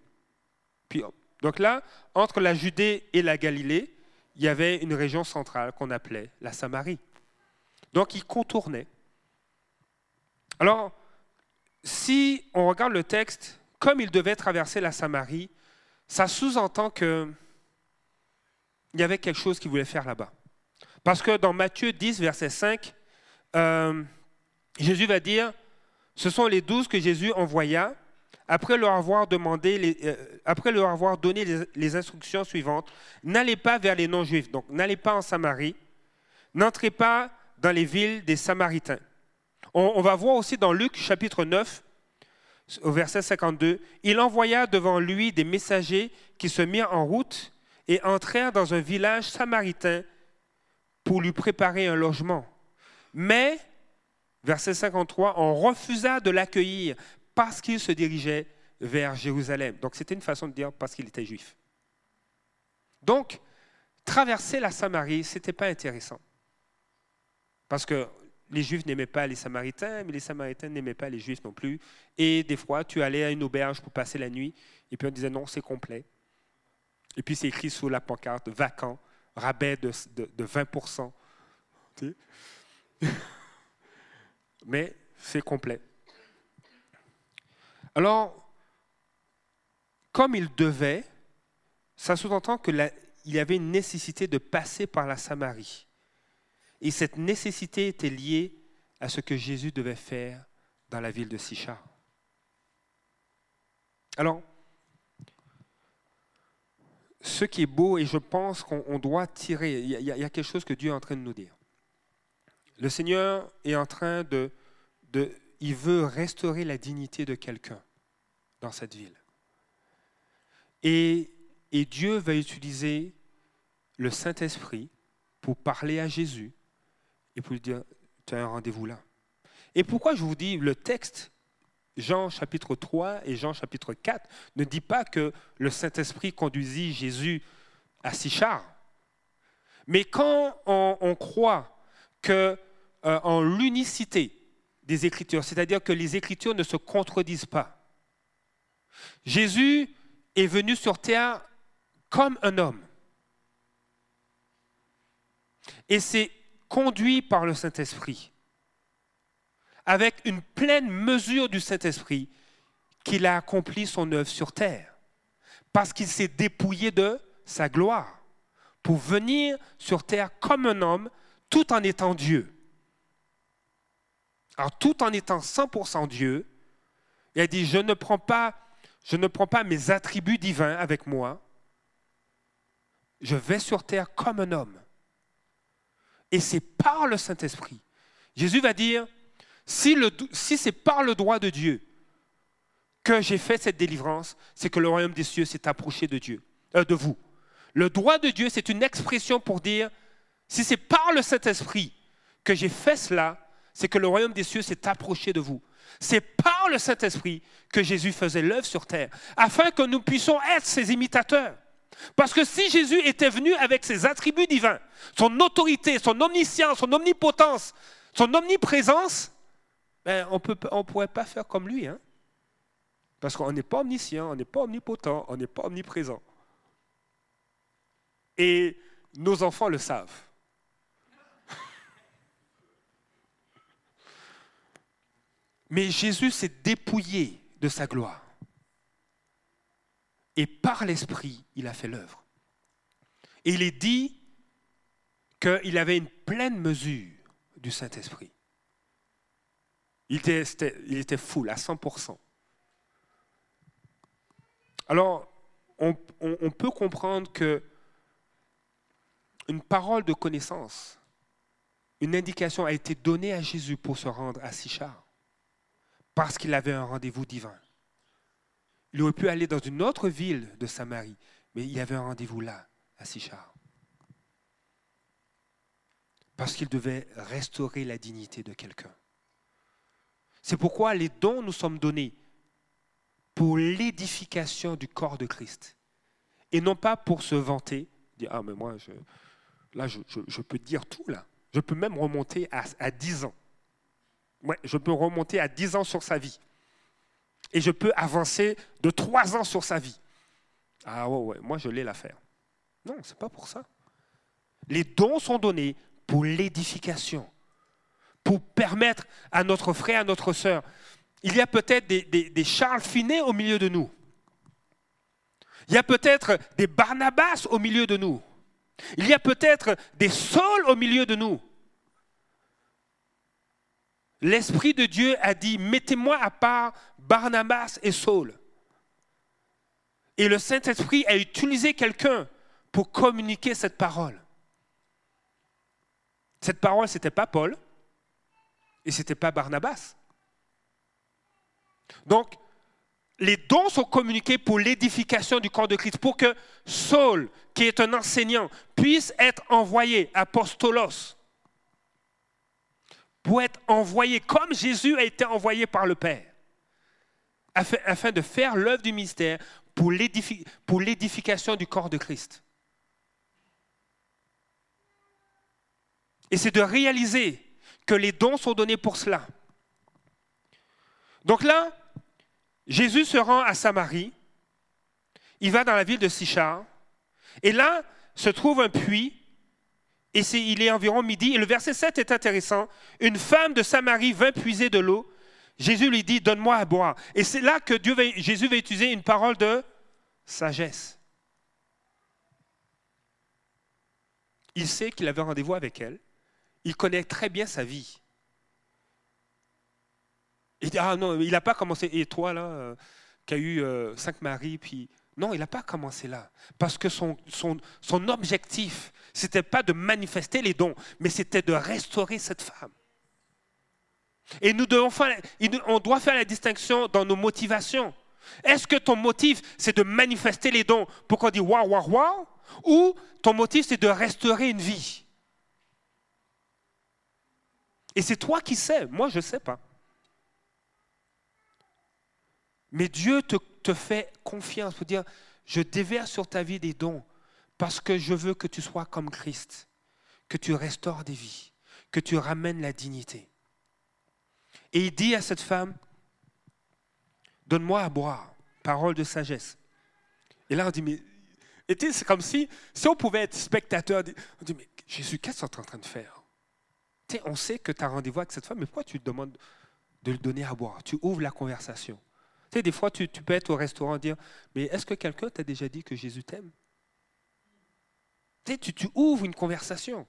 Puis, donc là, entre la Judée et la Galilée, il y avait une région centrale qu'on appelait la Samarie. Donc ils contournaient. Alors, si on regarde le texte, comme ils devaient traverser la Samarie, ça sous-entend que il y avait quelque chose qu'il voulait faire là-bas. Parce que dans Matthieu 10, verset 5, euh, Jésus va dire, ce sont les douze que Jésus envoya après leur avoir, demandé euh, après leur avoir donné les, instructions suivantes. N'allez pas vers les non-juifs, donc n'allez pas en Samarie, n'entrez pas dans les villes des Samaritains. On, va voir aussi dans Luc chapitre 9, au verset 52, il envoya devant lui des messagers qui se mirent en route et entrèrent dans un village samaritain pour lui préparer un logement. Mais, verset 53, on refusa de l'accueillir parce qu'il se dirigeait vers Jérusalem. Donc c'était une façon de dire parce qu'il était juif. Donc, traverser la Samarie, ce n'était pas intéressant. Parce que les Juifs n'aimaient pas les Samaritains, mais les Samaritains n'aimaient pas les Juifs non plus. Et des fois, tu allais à une auberge pour passer la nuit, et puis on disait non, c'est complet. Et puis c'est écrit sur la pancarte vacant, rabais de, 20%. Mais c'est complet. Alors, comme il devait, ça sous-entend qu'il y avait une nécessité de passer par la Samarie. Et cette nécessité était liée à ce que Jésus devait faire dans la ville de Sichar. Alors, ce qui est beau, et je pense qu'on on doit tirer, il y, a, il y a quelque chose que Dieu est en train de nous dire. Le Seigneur est en train de, de il veut restaurer la dignité de quelqu'un dans cette ville. Et, Dieu va utiliser le Saint-Esprit pour parler à Jésus et pour lui dire, tu as un rendez-vous là. Et pourquoi je vous dis, le texte, Jean chapitre 3 et Jean chapitre 4, ne dit pas que le Saint-Esprit conduisit Jésus à Sichar. Mais quand on, on croit que euh, en l'unicité des Écritures, c'est-à-dire que les Écritures ne se contredisent pas, Jésus est venu sur terre comme un homme. Et c'est conduit par le Saint-Esprit, avec une pleine mesure du Saint-Esprit, qu'il a accompli son œuvre sur terre, parce qu'il s'est dépouillé de sa gloire, pour venir sur terre comme un homme, tout en étant Dieu. Alors, tout en étant 100% Dieu, il a dit, je ne prends pas, je ne prends pas mes attributs divins avec moi, je vais sur terre comme un homme. Et c'est par le Saint-Esprit. Jésus va dire, si, c'est par le droit de Dieu que j'ai fait cette délivrance, c'est que le royaume des cieux s'est approché de Dieu, euh, de vous. Le droit de Dieu, c'est une expression pour dire, si c'est par le Saint-Esprit que j'ai fait cela, c'est que le royaume des cieux s'est approché de vous. C'est par le Saint-Esprit que Jésus faisait l'œuvre sur terre, afin que nous puissions être ses imitateurs. Parce que si Jésus était venu avec ses attributs divins, son autorité, son omniscience, son omnipotence, son omniprésence, ben, on ne pourrait pas faire comme lui. Hein? Parce qu'on n'est pas omniscient, on n'est pas omnipotent, on n'est pas omniprésent. Et nos enfants le savent. Mais Jésus s'est dépouillé de sa gloire. Et par l'Esprit, il a fait l'œuvre. Et il est dit qu'il avait une pleine mesure du Saint-Esprit. Il était, il était full à 100%. Alors, on peut comprendre que une parole de connaissance, une indication a été donnée à Jésus pour se rendre à Sichar, parce qu'il avait un rendez-vous divin. Il aurait pu aller dans une autre ville de Samarie, mais il avait un rendez-vous là, à Sichar. Parce qu'il devait restaurer la dignité de quelqu'un. C'est pourquoi les dons nous sommes donnés pour l'édification du corps de Christ. Et non pas pour se vanter, dire Ah, mais moi, là, je peux dire tout, là. Je peux même remonter à, à 10 ans. Je peux remonter à 10 ans sur sa vie. Et je peux avancer de 3 ans sur sa vie. Ah ouais, moi je l'ai l'affaire. Non, c'est pas pour ça. Les dons sont donnés pour l'édification, pour permettre à notre frère, à notre sœur. Il y a peut-être des, des- des Charles Finet au milieu de nous. Il y a peut-être des Barnabas au milieu de nous. Il y a peut-être des Sauls au milieu de nous. L'Esprit de Dieu a dit, mettez-moi à part Barnabas et Saul. Et le Saint-Esprit a utilisé quelqu'un pour communiquer cette parole. Cette parole, ce n'était pas Paul et ce n'était pas Barnabas. Donc, les dons sont communiqués pour l'édification du corps de Christ, pour que Saul, qui est un enseignant, puisse être envoyé, apostolos, pour être envoyé comme Jésus a été envoyé par le Père, afin, de faire l'œuvre du l'édifi- pour l'édification du corps de Christ. Et c'est de réaliser que les dons sont donnés pour cela. Donc là, Jésus se rend à Samarie, il va dans la ville de Sichar, et là se trouve un puits, et il est environ midi, et le verset 7 est intéressant. Une femme de Samarie vint puiser de l'eau. Jésus lui dit, donne-moi à boire. Et c'est là que Jésus va utiliser une parole de sagesse. Il sait qu'il avait rendez-vous avec elle. Il connaît très bien sa vie. Il dit, ah non, il n'a pas commencé, et toi là, euh, qui a eu euh, cinq maris, puis... Non, il n'a pas commencé là. Parce que son, objectif, ce n'était pas de manifester les dons, mais c'était de restaurer cette femme. Et nous devons faire, on doit faire la distinction dans nos motivations. Est-ce que ton motif, c'est de manifester les dons pour qu'on dise waouh, waouh, waouh Ou ton motif, c'est de restaurer une vie? Et c'est toi qui sais, moi je ne sais pas. Mais Dieu te, te fait confiance pour dire, je déverse sur ta vie des dons parce que je veux que tu sois comme Christ, que tu restaures des vies, que tu ramènes la dignité. Et il dit à cette femme, donne-moi à boire, parole de sagesse. Et là, on dit, mais c'est comme si, si on pouvait être spectateur, on dit, mais Jésus, qu'est-ce que tu es en train de faire? On sait que tu as rendez-vous avec cette femme, mais pourquoi tu demandes de lui donner à boire? Tu ouvres la conversation. Tu sais, des fois, tu, peux être au restaurant et dire, mais est-ce que quelqu'un t'a déjà dit que Jésus t'aime? Tu, tu, ouvres une conversation.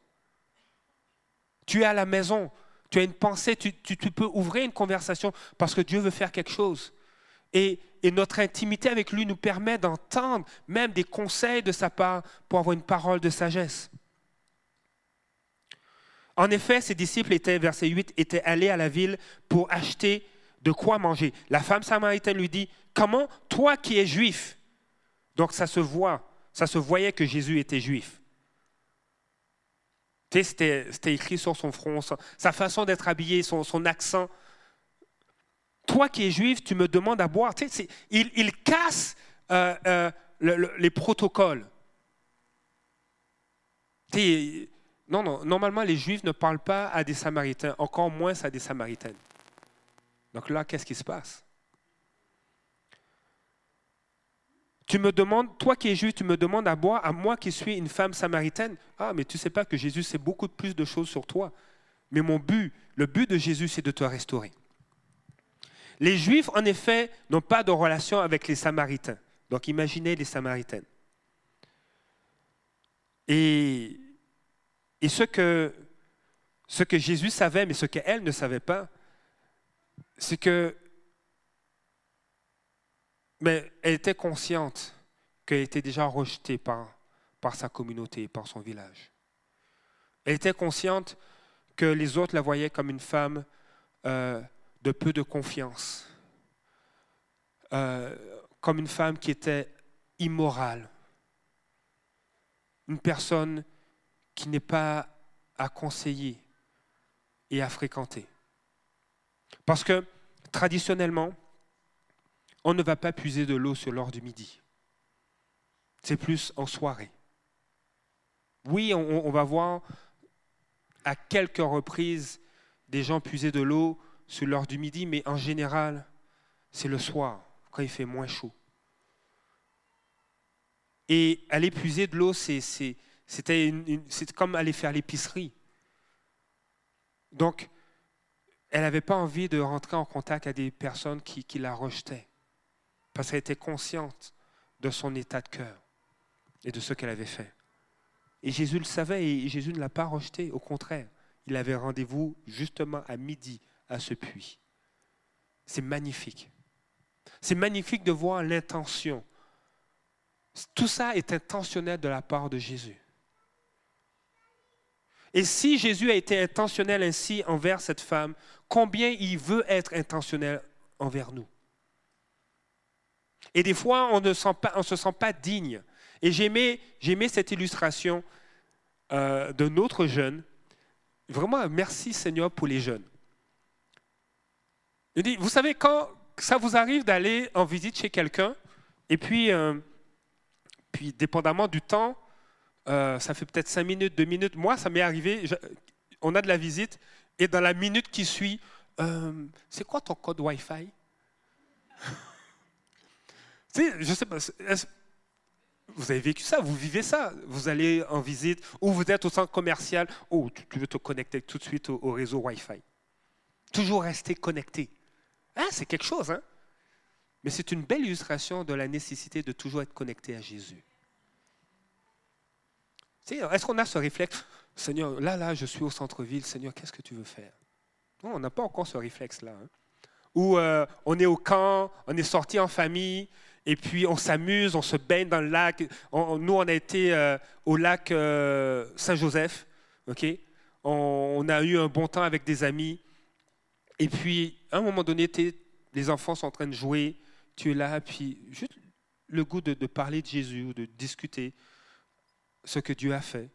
Tu es à la maison, tu as une pensée, tu, peux ouvrir une conversation parce que Dieu veut faire quelque chose. Et, et notre intimité avec lui nous permet d'entendre même des conseils de sa part pour avoir une parole de sagesse. En effet, ses disciples étaient, verset 8, étaient allés à la ville pour acheter de quoi manger. La femme samaritaine lui dit, comment toi qui es juif? Donc ça se voit, ça se voyait que Jésus était juif. C'était écrit sur son front, sa façon d'être habillé, son, accent. Toi qui es juif, tu me demandes à boire. il, casse euh, euh, les protocoles. non, non, normalement, les juifs ne parlent pas à des samaritains, encore moins à des samaritaines. Donc là, qu'est-ce qui se passe? Tu me demandes, toi qui es juif, tu me demandes à boire, à moi qui suis une femme samaritaine. Ah, mais tu ne sais pas que Jésus sait beaucoup plus de choses sur toi. Mais mon but, le but de Jésus, c'est de te restaurer. Les Juifs, en effet, n'ont pas de relation avec les Samaritains. Donc imaginez les Samaritaines. Et, et ce, que, ce que Jésus savait, mais ce qu'elle ne savait pas, c'est que mais elle était consciente qu'elle était déjà rejetée par, par sa communauté, par son village. Elle était consciente que les autres la voyaient comme une femme euh, de peu de confiance, euh, comme une femme qui était immorale, une personne qui n'est pas à conseiller et à fréquenter. Parce que traditionnellement, on ne va pas puiser de l'eau sur l'heure du midi. C'est plus en soirée. Oui, on, va voir à quelques reprises des gens puiser de l'eau sur l'heure du midi, mais en général, c'est le soir, quand il fait moins chaud. Et aller puiser de l'eau, c'était comme aller faire l'épicerie. Donc, elle n'avait pas envie de rentrer en contact avec des personnes qui, la rejetaient, parce qu'elle était consciente de son état de cœur et de ce qu'elle avait fait. Et Jésus le savait et Jésus ne l'a pas rejeté, au contraire, il avait rendez-vous justement à midi à ce puits. C'est magnifique. C'est magnifique de voir l'intention. Tout ça est intentionnel de la part de Jésus. Et si Jésus a été intentionnel ainsi envers cette femme, combien il veut être intentionnel envers nous Et des fois, on ne, se sent pas digne. Et j'aimais, cette illustration euh, d'un autre jeune. Vraiment, merci Seigneur pour les jeunes. Il dit, vous savez, quand ça vous arrive d'aller en visite chez quelqu'un, et puis, euh, puis dépendamment du temps, euh, ça fait peut-être cinq minutes, deux minutes. Moi, ça m'est arrivé, on a de la visite, et dans la minute qui suit, euh, c'est quoi ton code Wi-Fi? Je sais pas, vous avez vécu ça, vous vivez ça? Vous allez en visite ou vous êtes au centre commercial? Oh, tu veux te connecter tout de suite au, réseau Wi-Fi. Toujours rester connecté. Hein, c'est quelque chose, hein? Mais c'est une belle illustration de la nécessité de toujours être connecté à Jésus. Est-ce qu'on a ce réflexe? Seigneur, là, là, je suis au centre-ville. Seigneur, qu'est-ce que tu veux faire? Non, on n'a pas encore ce réflexe-là. Hein. Ou euh, on est au camp, on est sorti en famille, Et puis on s'amuse, on se baigne dans le lac. Nous, on a été euh, au lac euh, Saint-Joseph. on, a eu un bon temps avec des amis. Et puis, à un moment donné, les enfants sont en train de jouer. Tu es là, puis juste le goût de, parler de Jésus de discuter ce que Dieu a fait.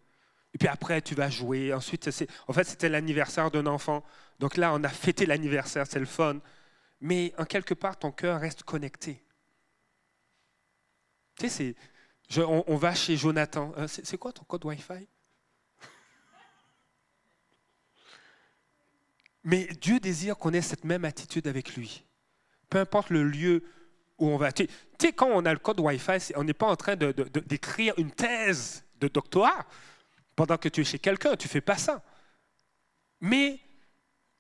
Et puis après, tu vas jouer. Ensuite, en fait, c'était l'anniversaire d'un enfant. Donc là, on a fêté l'anniversaire, c'est le fun. Mais en quelque part, ton cœur reste connecté. Tu sais, on, va chez Jonathan. Euh, c'est, quoi ton code Wi-Fi? Mais Dieu désire qu'on ait cette même attitude avec lui. Peu importe le lieu où on va. Tu sais, quand on a le code Wi-Fi, on n'est pas en train d'écrire une thèse de doctorat pendant que tu es chez quelqu'un. Tu ne fais pas ça. Mais,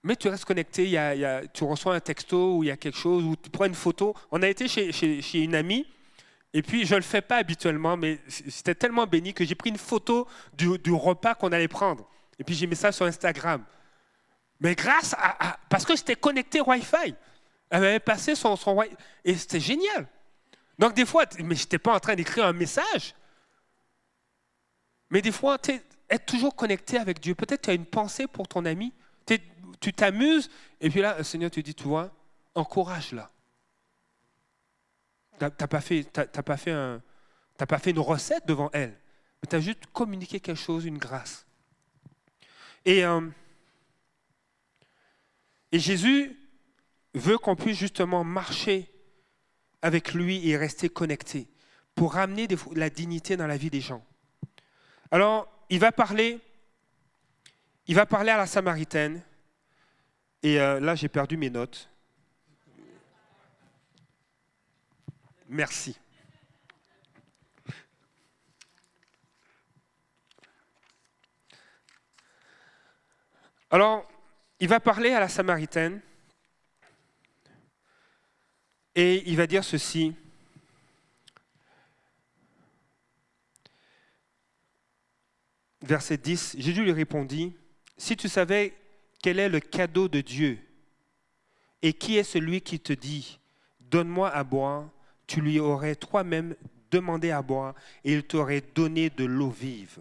mais tu restes connecté. Tu reçois un texto ou il y a quelque chose, ou tu prends une photo. On a été chez, chez- une amie. Et puis, je ne le fais pas habituellement, mais c'était tellement béni que j'ai pris une photo du, du repas qu'on allait prendre. Et puis, j'ai mis ça sur Instagram. Mais grâce à. parce que j'étais connecté Wi-Fi. Elle m'avait passé son, son Wi- Et c'était génial. Donc, des fois, mais je n'étais pas en train d'écrire un message. Mais des fois, être toujours connecté avec Dieu. Peut-être tu as une pensée pour ton ami. Tu t'amuses. Et puis là, le Seigneur te dit, tu vois, encourage-la. Tu n'as pas, fait- pas, fait une recette devant elle. Mais tu as juste communiqué quelque chose, une grâce. Et, euh, et Jésus veut qu'on puisse justement marcher avec lui et rester connecté pour ramener des la dignité dans la vie des gens. Alors, il va parler, il va parler à la Samaritaine. Et euh, là, j'ai perdu mes notes. Merci. Alors, il va parler à la Samaritaine et il va dire ceci. Verset 10, Jésus lui répondit, Si tu savais quel est le cadeau de Dieu et qui est celui qui te dit, Donne-moi à boire, tu lui aurais toi-même demandé à boire et il t'aurait donné de l'eau vive.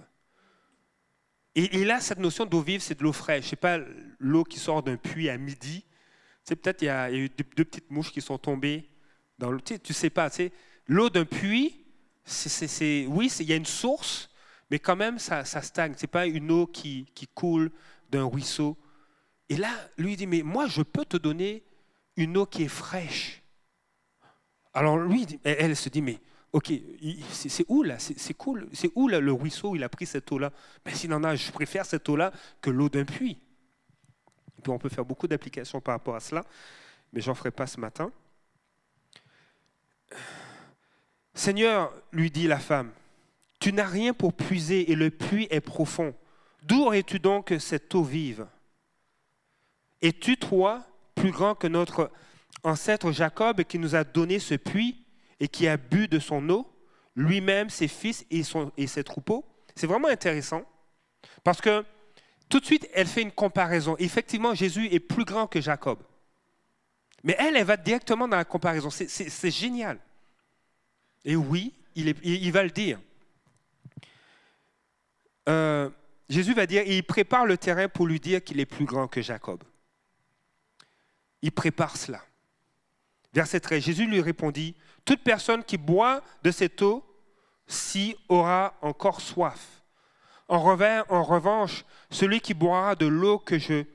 Et, et là, cette notion d'eau vive, c'est de l'eau fraîche. Ce n'est pas l'eau qui sort d'un puits à midi. Tu peut-être il y, a eu deux, deux petites mouches qui sont tombées dans l'eau. Tu sais, pas. Tu sais, l'eau d'un puits, c'est, c'est- c'est- oui, c'est- il y a une source, mais quand même, ça, stagne. Ce n'est pas une eau qui, coule d'un ruisseau. Et là, lui dit, mais moi, je peux te donner une eau qui est fraîche. Alors lui, elle, se dit, mais ok, c'est où là? C'est cool. C'est où là, le ruisseau où il a pris cette eau-là? Ben s'il en a, je préfère cette eau-là que l'eau d'un puits. Puis on peut faire beaucoup d'applications par rapport à cela, mais j'en ferai pas ce matin. Seigneur, lui dit la femme, tu n'as rien pour puiser et le puits est profond. D'où aurais-tu donc cette eau vive? Es-tu, toi, plus grand que notre ancêtre Jacob qui nous a donné ce puits et qui a bu de son eau, lui-même, ses fils et, ses troupeaux? C'est vraiment intéressant parce que tout de suite, elle fait une comparaison. Effectivement, Jésus est plus grand que Jacob. Mais elle, elle va directement dans la comparaison. C'est- génial. Et oui, il va le dire. Euh, Jésus va dire, il prépare le terrain pour lui dire qu'il est plus grand que Jacob. Il prépare cela. Verset 13, Jésus lui répondit, toute personne qui boit de cette eau, ci aura encore soif. En, revanche, celui qui boira de l'eau que je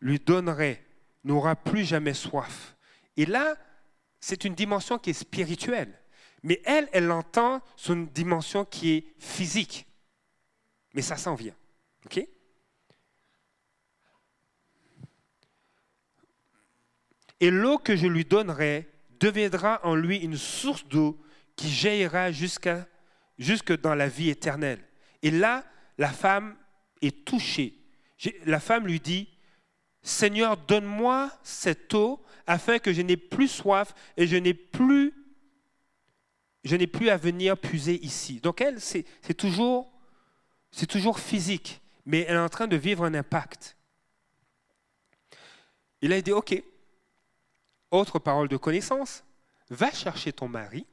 lui donnerai n'aura plus jamais soif. Et là, c'est une dimension qui est spirituelle. Mais elle, elle l'entend sur une dimension qui est physique. Mais ça s'en vient. OK? Et l'eau que je lui donnerai deviendra en lui une source d'eau qui jaillira jusqu'à, jusque dans la vie éternelle. Et là, la femme est touchée. La femme lui dit, Seigneur, donne-moi cette eau afin que je n'ai plus soif et je n'ai plus, je n'ai plus à venir puiser ici. Donc elle, c'est toujours, c'est toujours physique, mais elle est en train de vivre un impact. Il a dit, OK, autre parole de connaissance, va chercher ton mari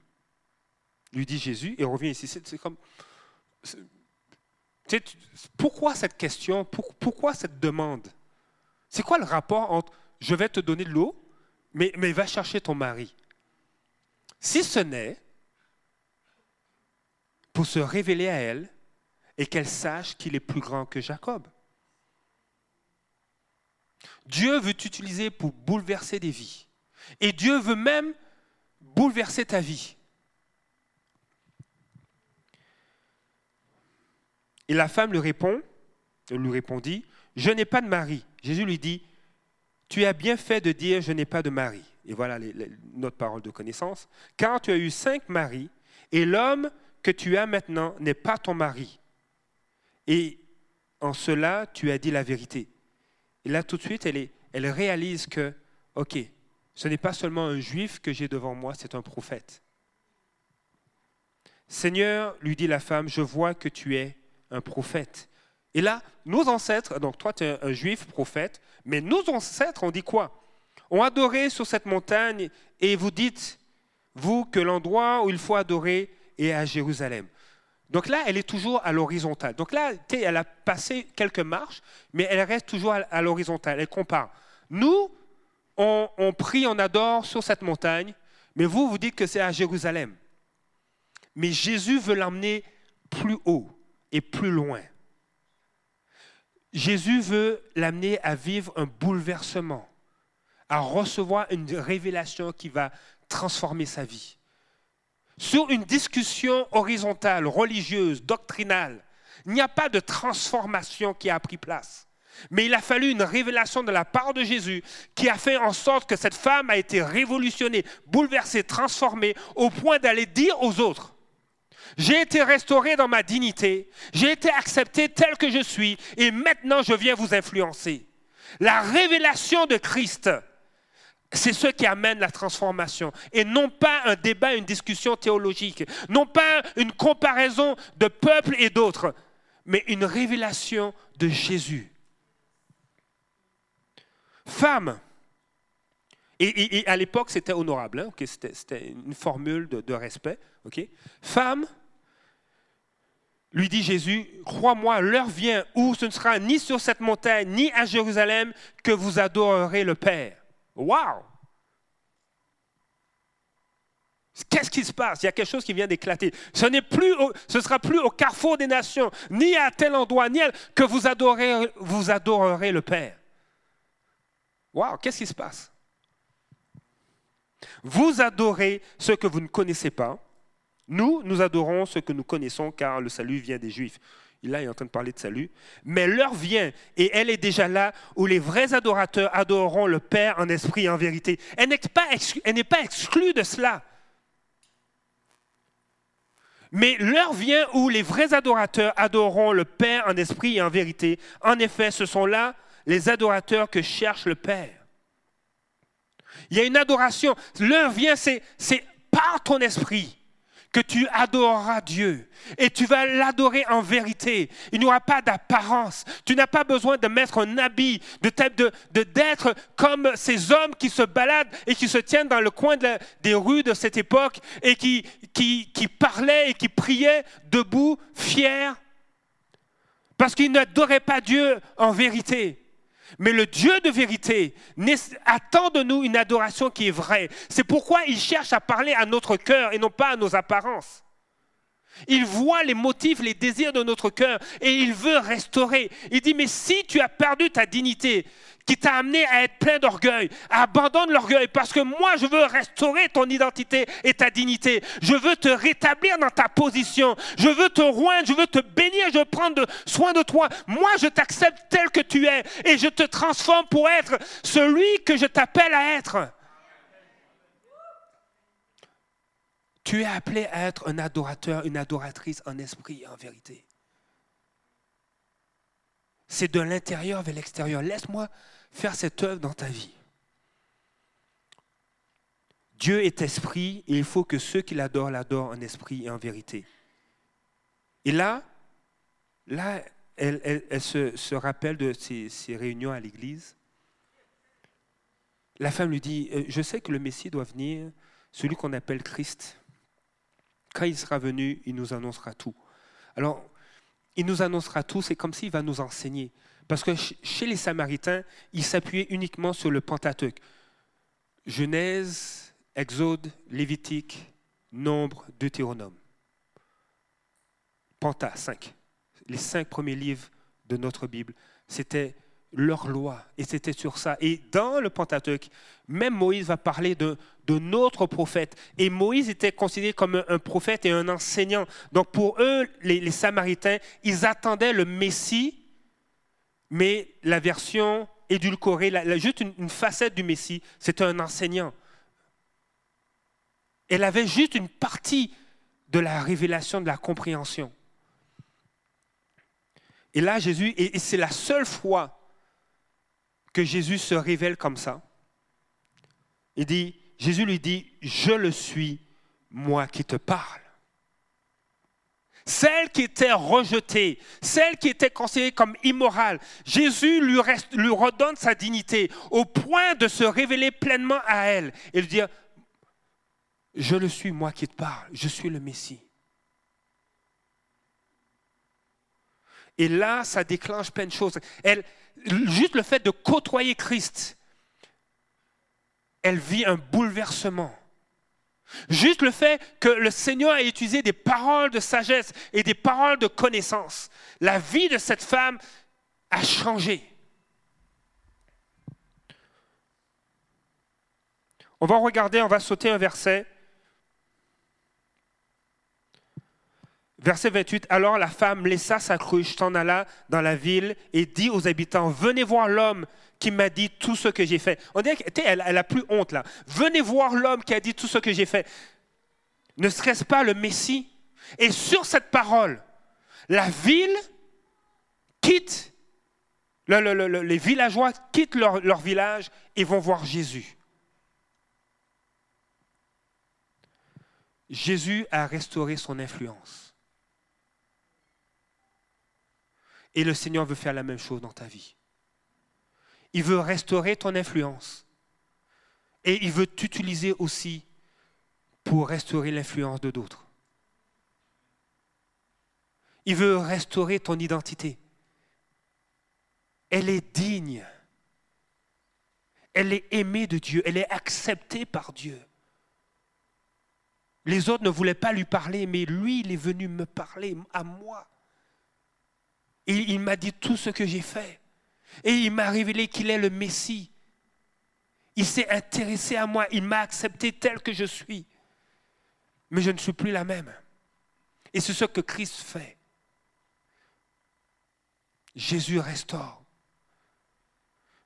lui dit Jésus, et revient ici. C'est comme. pourquoi cette question Pour- Pourquoi cette demande? C'est quoi le rapport entre je vais te donner de l'eau, mais va chercher ton mari? Si ce n'est pour se révéler à elle et qu'elle sache qu'il est plus grand que Jacob. Dieu veut t'utiliser pour bouleverser des vies. Et Dieu veut même bouleverser ta vie. Et la femme lui répond, lui répondit, je n'ai pas de mari. Jésus lui dit, tu as bien fait de dire, je n'ai pas de mari. Et voilà notre parole de connaissance. Car tu as eu cinq maris, et l'homme que tu as maintenant n'est pas ton mari. Et en cela, tu as dit la vérité. Et là, tout de suite, elle, elle réalise que, OK, ce n'est pas seulement un juif que j'ai devant moi, c'est un prophète. Seigneur, lui dit la femme, je vois que tu es un prophète. Et là, nos ancêtres, donc toi tu es un juif prophète, mais nos ancêtres ont dit quoi? Ont adoré sur cette montagne et vous dites, vous, que l'endroit où il faut adorer est à Jérusalem. Donc là, elle est toujours à l'horizontale. Donc là, elle a passé quelques marches, mais elle reste toujours à l'horizontale. Elle compare. Nous, on, on prie, on adore sur cette montagne, mais vous, vous dites que c'est à Jérusalem. Mais Jésus veut l'emmener plus haut et plus loin. Jésus veut l'amener à vivre un bouleversement, à recevoir une révélation qui va transformer sa vie. Sur une discussion horizontale, religieuse, doctrinale, il n'y a pas de transformation qui a pris place. Mais il a fallu une révélation de la part de Jésus qui a fait en sorte que cette femme a été révolutionnée, bouleversée, transformée, au point d'aller dire aux autres, j'ai été restauré dans ma dignité, j'ai été accepté tel que je suis, et maintenant je viens vous influencer. La révélation de Christ, c'est ce qui amène la transformation, et non pas un débat, une discussion théologique, non pas une comparaison de peuples et d'autres, mais une révélation de Jésus. Femme, et, à l'époque c'était honorable, hein, c'était, une formule de, respect. ok. Femme, lui dit Jésus, crois-moi, l'heure vient où ce ne sera ni sur cette montagne, ni à Jérusalem que vous adorerez le Père. Waouh! Qu'est-ce qui se passe? Il y a quelque chose qui vient d'éclater. Ce n'est plus, sera plus au carrefour des nations, ni à tel endroit, ni à, que vous vous adorerez le Père. Waouh! Qu'est-ce qui se passe? Vous adorez ce que vous ne connaissez pas. Nous, nous adorons ce que nous connaissons car le salut vient des Juifs. Là, il est en train de parler de salut. Mais l'heure vient, et elle est déjà là, où les vrais adorateurs adoreront le Père en esprit et en vérité. Elle n'est pas, exclue de cela. Mais l'heure vient où les vrais adorateurs adoreront le Père en esprit et en vérité. En effet, ce sont là les adorateurs que cherche le Père. Il y a une adoration. L'heure vient, c'est par ton esprit que tu adoreras Dieu. Et tu vas l'adorer en vérité. Il n'y aura pas d'apparence. Tu n'as pas besoin de mettre un habit, de, type de, d'être comme ces hommes qui se baladent et qui se tiennent dans le coin des rues de cette époque et qui, qui, qui parlaient et qui priaient debout, fiers, parce qu'ils n'adoraient pas Dieu en vérité. Mais le Dieu de vérité attend de nous une adoration qui est vraie. C'est pourquoi il cherche à parler à notre cœur et non pas à nos apparences. Il voit les motifs, les désirs de notre cœur et il veut restaurer. Il dit, mais si tu as perdu ta dignité, qui t'a amené à être plein d'orgueil, abandonne l'orgueil parce que moi, je veux restaurer ton identité et ta dignité. Je veux te rétablir dans ta position. Je veux te roindre, je veux te bénir, je veux prendre soin de toi. Moi, je t'accepte tel que tu es et je te transforme pour être celui que je t'appelle à être. Tu es appelé à être un adorateur, une adoratrice en esprit et en vérité. C'est de l'intérieur vers l'extérieur. Laisse-moi faire cette œuvre dans ta vie. Dieu est esprit et il faut que ceux qui l'adorent l'adorent en esprit et en vérité. Et là, là, elle, se, rappelle de ces, ces réunions à l'église. La femme lui dit, Euh, je sais que le Messie doit venir, celui qu'on appelle Christ. Quand il sera venu, il nous annoncera tout. Alors, il nous annoncera tout, c'est comme s'il va nous enseigner. Parce que chez les Samaritains, ils s'appuyaient uniquement sur le Pentateuque. Genèse, Exode, Lévitique, Nombre, Deutéronome. Penta, 5. Les cinq premiers livres de notre Bible, c'était leur loi. Et c'était sur ça. Et dans le Pentateuque, même Moïse va parler de, de notre prophète. Et Moïse était considéré comme un, prophète et un enseignant. Donc pour eux, les, Samaritains, ils attendaient le Messie, mais la version édulcorée, juste une, une facette du Messie, c'était un enseignant. Elle avait juste une partie de la révélation, de la compréhension. Et là, Jésus, et c'est la seule fois que Jésus se révèle comme ça. Il dit, Jésus lui dit, je le suis, moi qui te parle. Celle qui était rejetée, celle qui était considérée comme immorale, Jésus lui, lui redonne sa dignité au point de se révéler pleinement à elle et de dire, je le suis, moi qui te parle, je suis le Messie. Et là, ça déclenche plein de choses. Elle, juste le fait de côtoyer Christ, elle vit un bouleversement. Juste le fait que le Seigneur ait utilisé des paroles de sagesse et des paroles de connaissance, la vie de cette femme a changé. On va regarder, on va sauter un verset. Verset 28, alors la femme laissa sa cruche, s'en alla dans la ville et dit aux habitants, venez voir l'homme qui m'a dit tout ce que j'ai fait. On dirait qu'elle elle a plus honte là. Venez voir l'homme qui a dit tout ce que j'ai fait. Ne serait-ce pas le Messie? Et sur cette parole, la ville quitte, les villageois quittent leur, leur village et vont voir Jésus. Jésus a restauré son influence. Et le Seigneur veut faire la même chose dans ta vie. Il veut restaurer ton influence. Et il veut t'utiliser aussi pour restaurer l'influence de d'autres. Il veut restaurer ton identité. Elle est digne. Elle est aimée de Dieu. Elle est acceptée par Dieu. Les autres ne voulaient pas lui parler, mais lui, il est venu me parler à moi. Et il m'a dit tout ce que j'ai fait. Et il m'a révélé qu'il est le Messie. Il s'est intéressé à moi. Il m'a accepté tel que je suis. Mais je ne suis plus la même. Et c'est ce que Christ fait. Jésus restaure.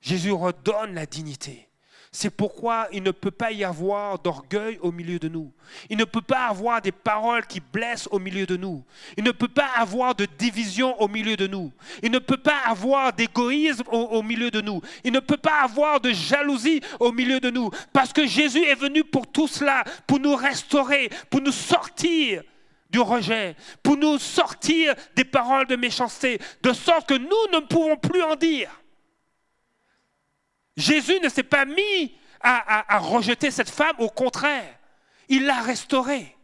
Jésus redonne la dignité. C'est pourquoi il ne peut pas y avoir d'orgueil au milieu de nous. Il ne peut pas avoir des paroles qui blessent au milieu de nous. Il ne peut pas avoir de division au milieu de nous. Il ne peut pas avoir d'égoïsme au, milieu de nous. Il ne peut pas avoir de jalousie au milieu de nous. Parce que Jésus est venu pour tout cela, pour nous restaurer, pour nous sortir du rejet, pour nous sortir des paroles de méchanceté, de sorte que nous ne pouvons plus en dire. Jésus ne s'est pas mis à, rejeter cette femme, au contraire, il l'a restaurée.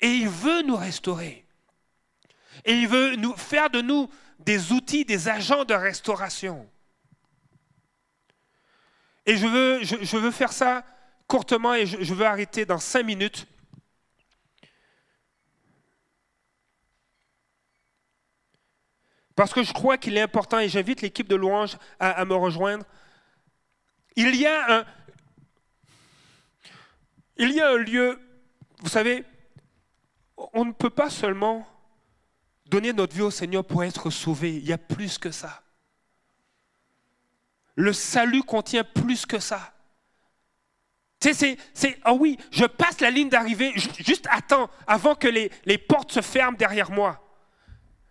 Et il veut nous restaurer. Et il veut nous faire de nous des outils, des agents de restauration. Et je veux, je, veux faire ça courtement et je veux arrêter dans cinq minutes. Parce que je crois qu'il est important, et j'invite l'équipe de louange à, me rejoindre, il y, a un, il y a un lieu, vous savez, on ne peut pas seulement donner notre vie au Seigneur pour être sauvé, il y a plus que ça. Le salut contient plus que ça. Tu sais, c'est, ah oui, je passe la ligne d'arrivée, juste attends, avant que les, les portes se ferment derrière moi.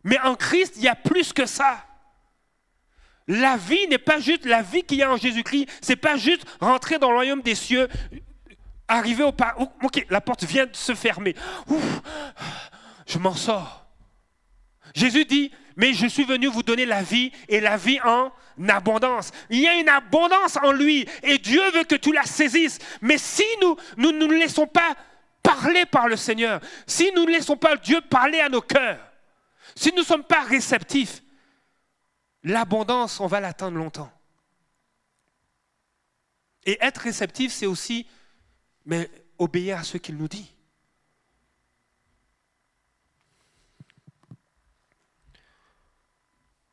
Mais en Christ, il y a plus que ça. La vie n'est pas juste la vie qu'il y a en Jésus-Christ, c'est pas juste rentrer dans le royaume des cieux, arriver au pas. Ok, la porte vient de se fermer. Ouf, je m'en sors. Jésus dit mais je suis venu vous donner la vie et la vie en abondance. Il y a une abondance en lui et Dieu veut que tu la saisisses. Mais si nous nous ne nous laissons pas parler par le Seigneur, si nous ne laissons pas Dieu parler à nos cœurs, si nous ne sommes pas réceptifs, l'abondance, on va l'attendre longtemps. Et être réceptif, c'est aussi mais, obéir à ce qu'il nous dit.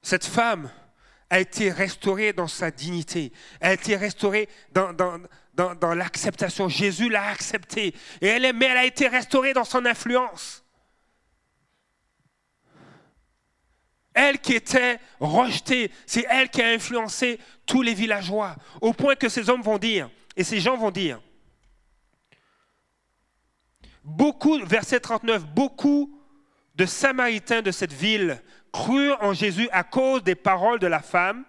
Cette femme a été restaurée dans sa dignité, a été restaurée dans, l'acceptation. Jésus l'a acceptée, et mais elle a été restaurée dans son influence. Elle qui était rejetée, c'est elle qui a influencé tous les villageois, au point que ces hommes vont dire, et ces gens vont dire, beaucoup, verset 39, beaucoup de Samaritains de cette ville crurent en Jésus à cause des paroles de la femme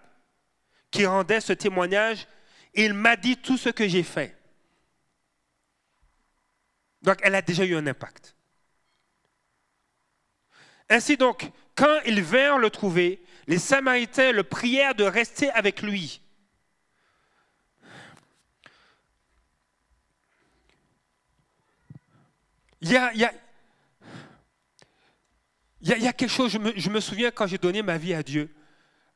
qui rendait ce témoignage. Il m'a dit tout ce que j'ai fait. Donc, elle a déjà eu un impact. Ainsi donc, quand ils vinrent le trouver, les Samaritains le prièrent de rester avec lui. Il y a, quelque chose, je me, souviens quand j'ai donné ma vie à Dieu,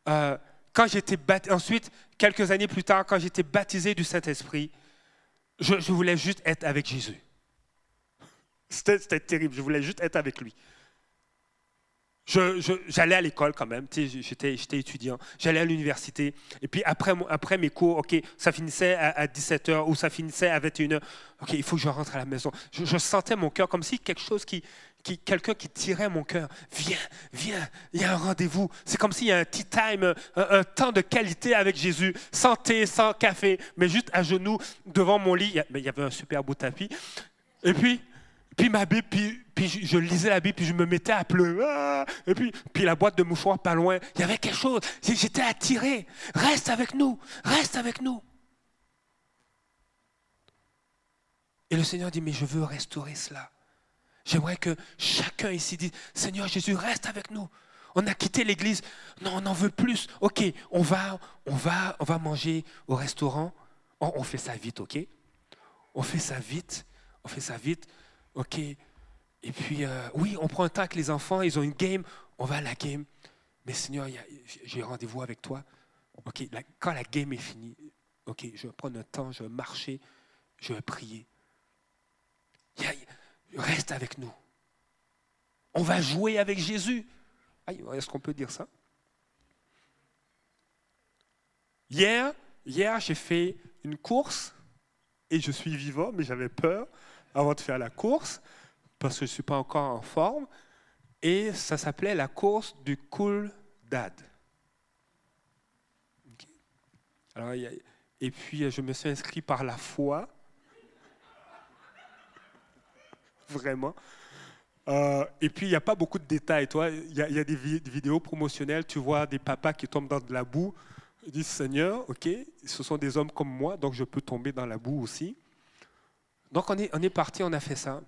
euh, quand j'étais ensuite, quelques années plus tard, quand j'étais baptisé du Saint-Esprit, je, voulais juste être avec Jésus. C'était terrible, je voulais juste être avec lui. J'allais à l'école quand même, j'étais étudiant, j'allais à l'université, et puis après, après mes cours, ok, ça finissait à, 17h ou ça finissait à 21h, ok, il faut que je rentre à la maison. Je, sentais mon cœur comme si quelque chose qui, qui quelqu'un qui tirait mon cœur, viens, viens, il y a un rendez-vous. C'est comme s'il y a un tea time, un, temps de qualité avec Jésus, sans thé, sans café, mais juste à genoux devant mon lit. Il y avait un super beau tapis. Et puis, puis ma Bible, puis, je, lisais la Bible, puis je me mettais à pleurer. Ah! Et puis, la boîte de mouchoirs pas loin. Il y avait quelque chose. J'étais attiré. Reste avec nous. Reste avec nous. Et le Seigneur dit, mais je veux restaurer cela. J'aimerais que chacun ici dise, Seigneur Jésus, reste avec nous. On a quitté l'église. Non, on en veut plus. OK, on va, on va, on va manger au restaurant. On, on fait ça vite, OK? On fait ça vite. On fait ça vite. OK. Et puis, euh, oui, on prend un temps avec les enfants, ils ont une game, on va à la game. Mais Seigneur, j'ai rendez-vous avec toi. OK, quand la game est finie, OK, je vais prendre un temps, je vais marcher, je vais prier. reste avec nous. On va jouer avec Jésus. Est-ce qu'on peut dire ça? Hier, hier j'ai fait une course et je suis vivant, mais j'avais peur avant de faire la course, parce que je ne suis pas encore en forme, et ça s'appelait la course du cool dad. Alors, et puis, je me suis inscrit par la foi. Vraiment. Euh, et puis, il n'y a pas beaucoup de détails. Toi, il y, y a des, vidéos promotionnelles, tu vois des papas qui tombent dans de la boue. Ils disent, Seigneur, OK, ce sont des hommes comme moi, donc je peux tomber dans la boue aussi. Donc on est, parti, on a fait ça.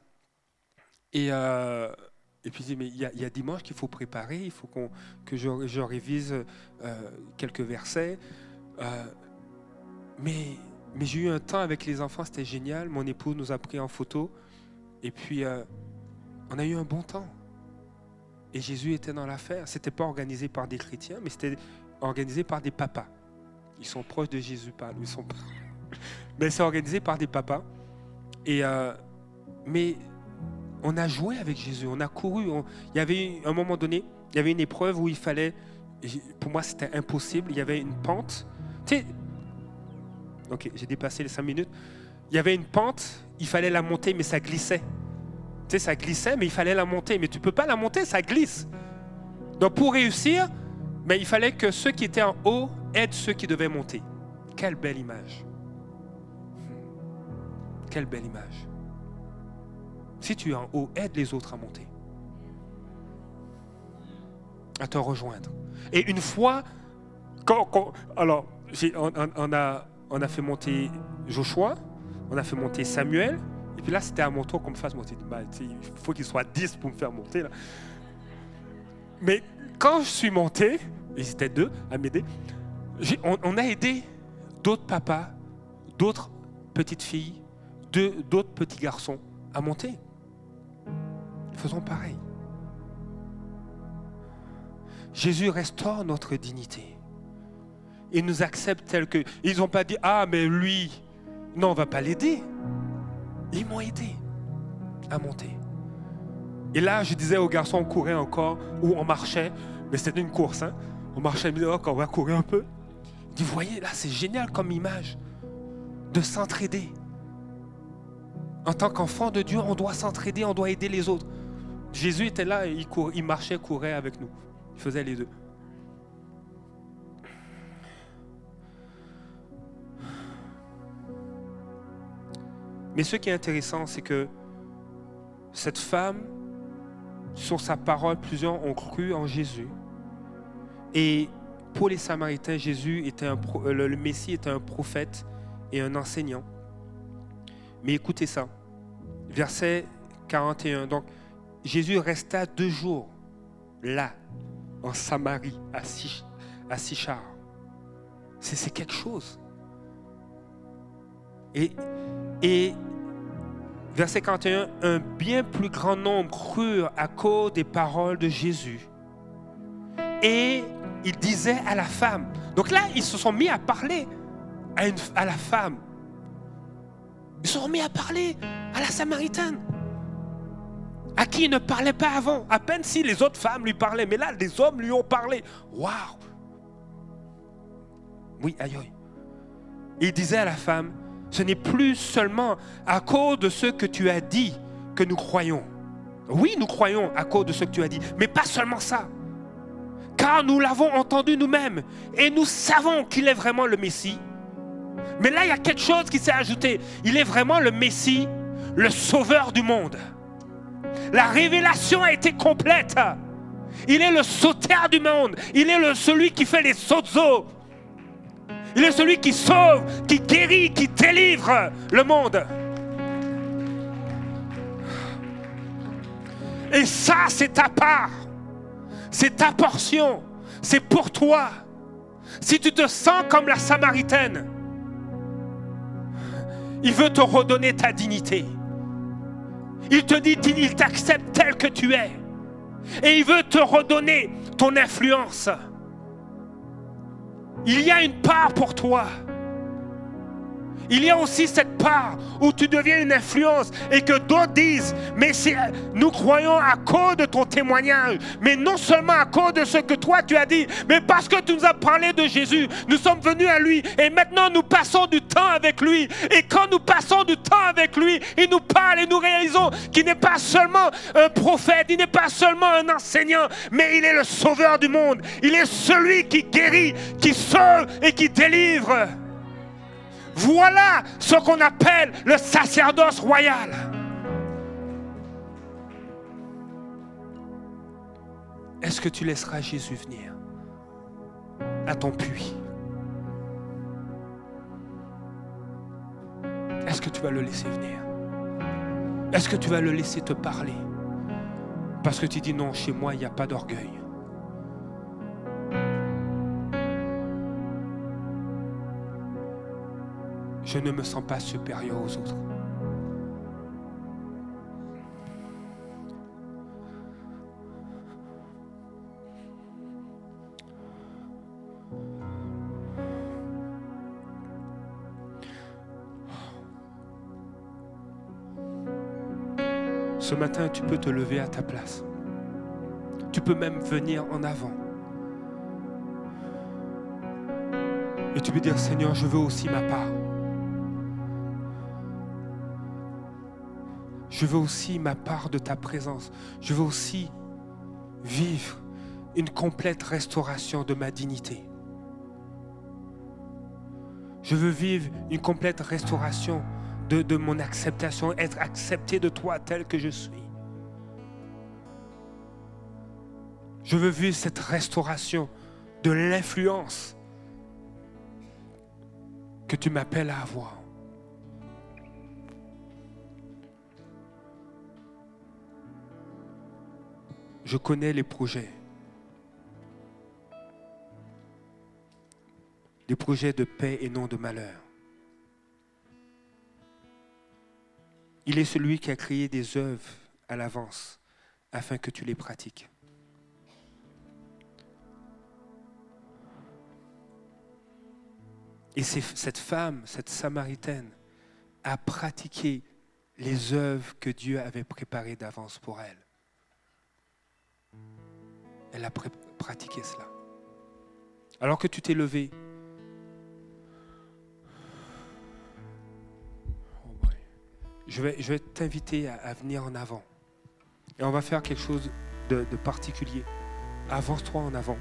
Et, euh, puis il y, a, dimanche qu'il faut préparer, il faut que je, révise euh, quelques versets. Euh, mais, j'ai eu un temps avec les enfants, c'était génial. Mon époux nous a pris en photo. Et puis on a eu un bon temps. Et Jésus était dans l'affaire. C'était pas organisé par des chrétiens, mais c'était organisé par des papas. Ils sont proches de Jésus, pas Ils sont Mais c'est organisé par des papas. Et, euh, mais on a joué avec Jésus, on a couru. il y avait un moment donné, il y avait une épreuve où il fallait, pour moi c'était impossible, il y avait une pente. Tu sais, ok, j'ai dépassé les cinq minutes. Il y avait une pente, il fallait la monter, mais ça glissait. Tu sais, ça glissait, mais il fallait la monter. Mais tu peux pas la monter, ça glisse. Donc pour réussir, mais il fallait que ceux qui étaient en haut aident ceux qui devaient monter. Quelle belle image. Quelle belle image. Si tu es en haut, aide les autres à monter. À te rejoindre. Et une fois, alors, on, a, on a fait monter Joshua, on a fait monter Samuel, et puis là, c'était à mon tour qu'on me fasse monter. Bah, il faut qu'il soit 10 pour me faire monter. Mais quand je suis monté, ils étaient deux à m'aider, on, on a aidé d'autres papas, d'autres petites filles, d'autres petits garçons à monter. Faisons pareil. Jésus restaure notre dignité. Il nous accepte tel que. Ils n'ont pas dit Ah, mais lui, non, on ne va pas l'aider. Ils m'ont aidé à monter. Et là, je disais aux garçons, on courait encore, ou on marchait, mais c'était une course. Hein? On marchait, disaient, Oh, on va courir un peu. Vous voyez, là, c'est génial comme image de s'entraider. En tant qu'enfant de Dieu, on doit s'entraider, on doit aider les autres. Jésus était là, il, il marchait, courait avec nous. Il faisait les deux. Mais ce qui est intéressant, c'est que cette femme, sur sa parole, plusieurs ont cru en Jésus. Et pour les Samaritains, Jésus était le Messie était un prophète et un enseignant. Mais écoutez ça, verset 41. Donc, Jésus resta deux jours là, en Samarie, à, Sich- à Sichar. C'est quelque chose. Et, et verset 41, un bien plus grand nombre crurent à cause des paroles de Jésus. Et il disait à la femme. Donc là, ils se sont mis à parler à la femme. Ils se sont mis à parler à la Samaritaine. À qui il ne parlait pas avant. À peine si les autres femmes lui parlaient. Mais là, les hommes lui ont parlé. Waouh! Oui, aïe aïe. Il disait à la femme, ce n'est plus seulement à cause de ce que tu as dit que nous croyons. Oui, nous croyons à cause de ce que tu as dit, mais pas seulement ça. Car nous l'avons entendu nous-mêmes et nous savons qu'il est vraiment le Messie. Mais là, il y a quelque chose qui s'est ajouté. Il est vraiment le Messie, le sauveur du monde. La révélation a été complète. Il est le sauteur du monde. Il est celui qui fait les sozo. Il est celui qui sauve, qui guérit, qui délivre le monde. Et ça, c'est ta part. C'est ta portion. C'est pour toi. Si tu te sens comme la Samaritaine, il veut te redonner ta dignité. Il te dit, il t'accepte tel que tu es. Et il veut te redonner ton influence. Il y a une part pour toi. Il y a aussi cette part où tu deviens une influence et que d'autres disent, mais nous croyons à cause de ton témoignage, mais non seulement à cause de ce que toi tu as dit, mais parce que tu nous as parlé de Jésus, nous sommes venus à lui et maintenant nous passons du temps avec lui. Et quand nous passons du temps avec lui, il nous parle et nous réalisons qu'il n'est pas seulement un prophète, il n'est pas seulement un enseignant, mais il est le sauveur du monde. Il est celui qui guérit, qui sauve et qui délivre. Voilà ce qu'on appelle le sacerdoce royal. Est-ce que tu laisseras Jésus venir à ton puits? Est-ce que tu vas le laisser venir? Est-ce que tu vas le laisser te parler? Parce que tu dis non, chez moi, il n'y a pas d'orgueil. Je ne me sens pas supérieur aux autres. Ce matin, tu peux te lever à ta place. Tu peux même venir en avant. Et tu peux dire, Seigneur, je veux aussi ma part. Je veux aussi ma part de ta présence. Je veux aussi vivre une complète restauration de ma dignité. Je veux vivre une complète restauration de, mon acceptation, être accepté de toi tel que je suis. Je veux vivre cette restauration de l'influence que tu m'appelles à avoir. je connais les projets. Des projets de paix et non de malheur. Il est celui qui a créé des œuvres à l'avance afin que tu les pratiques. Et cette femme, cette Samaritaine, a pratiqué les œuvres que Dieu avait préparées d'avance pour elle. Elle a pratiqué cela. Alors que tu t'es levé, Oh je vais, t'inviter à, venir en avant. Et on va faire quelque chose de particulier. Avance-toi en avant.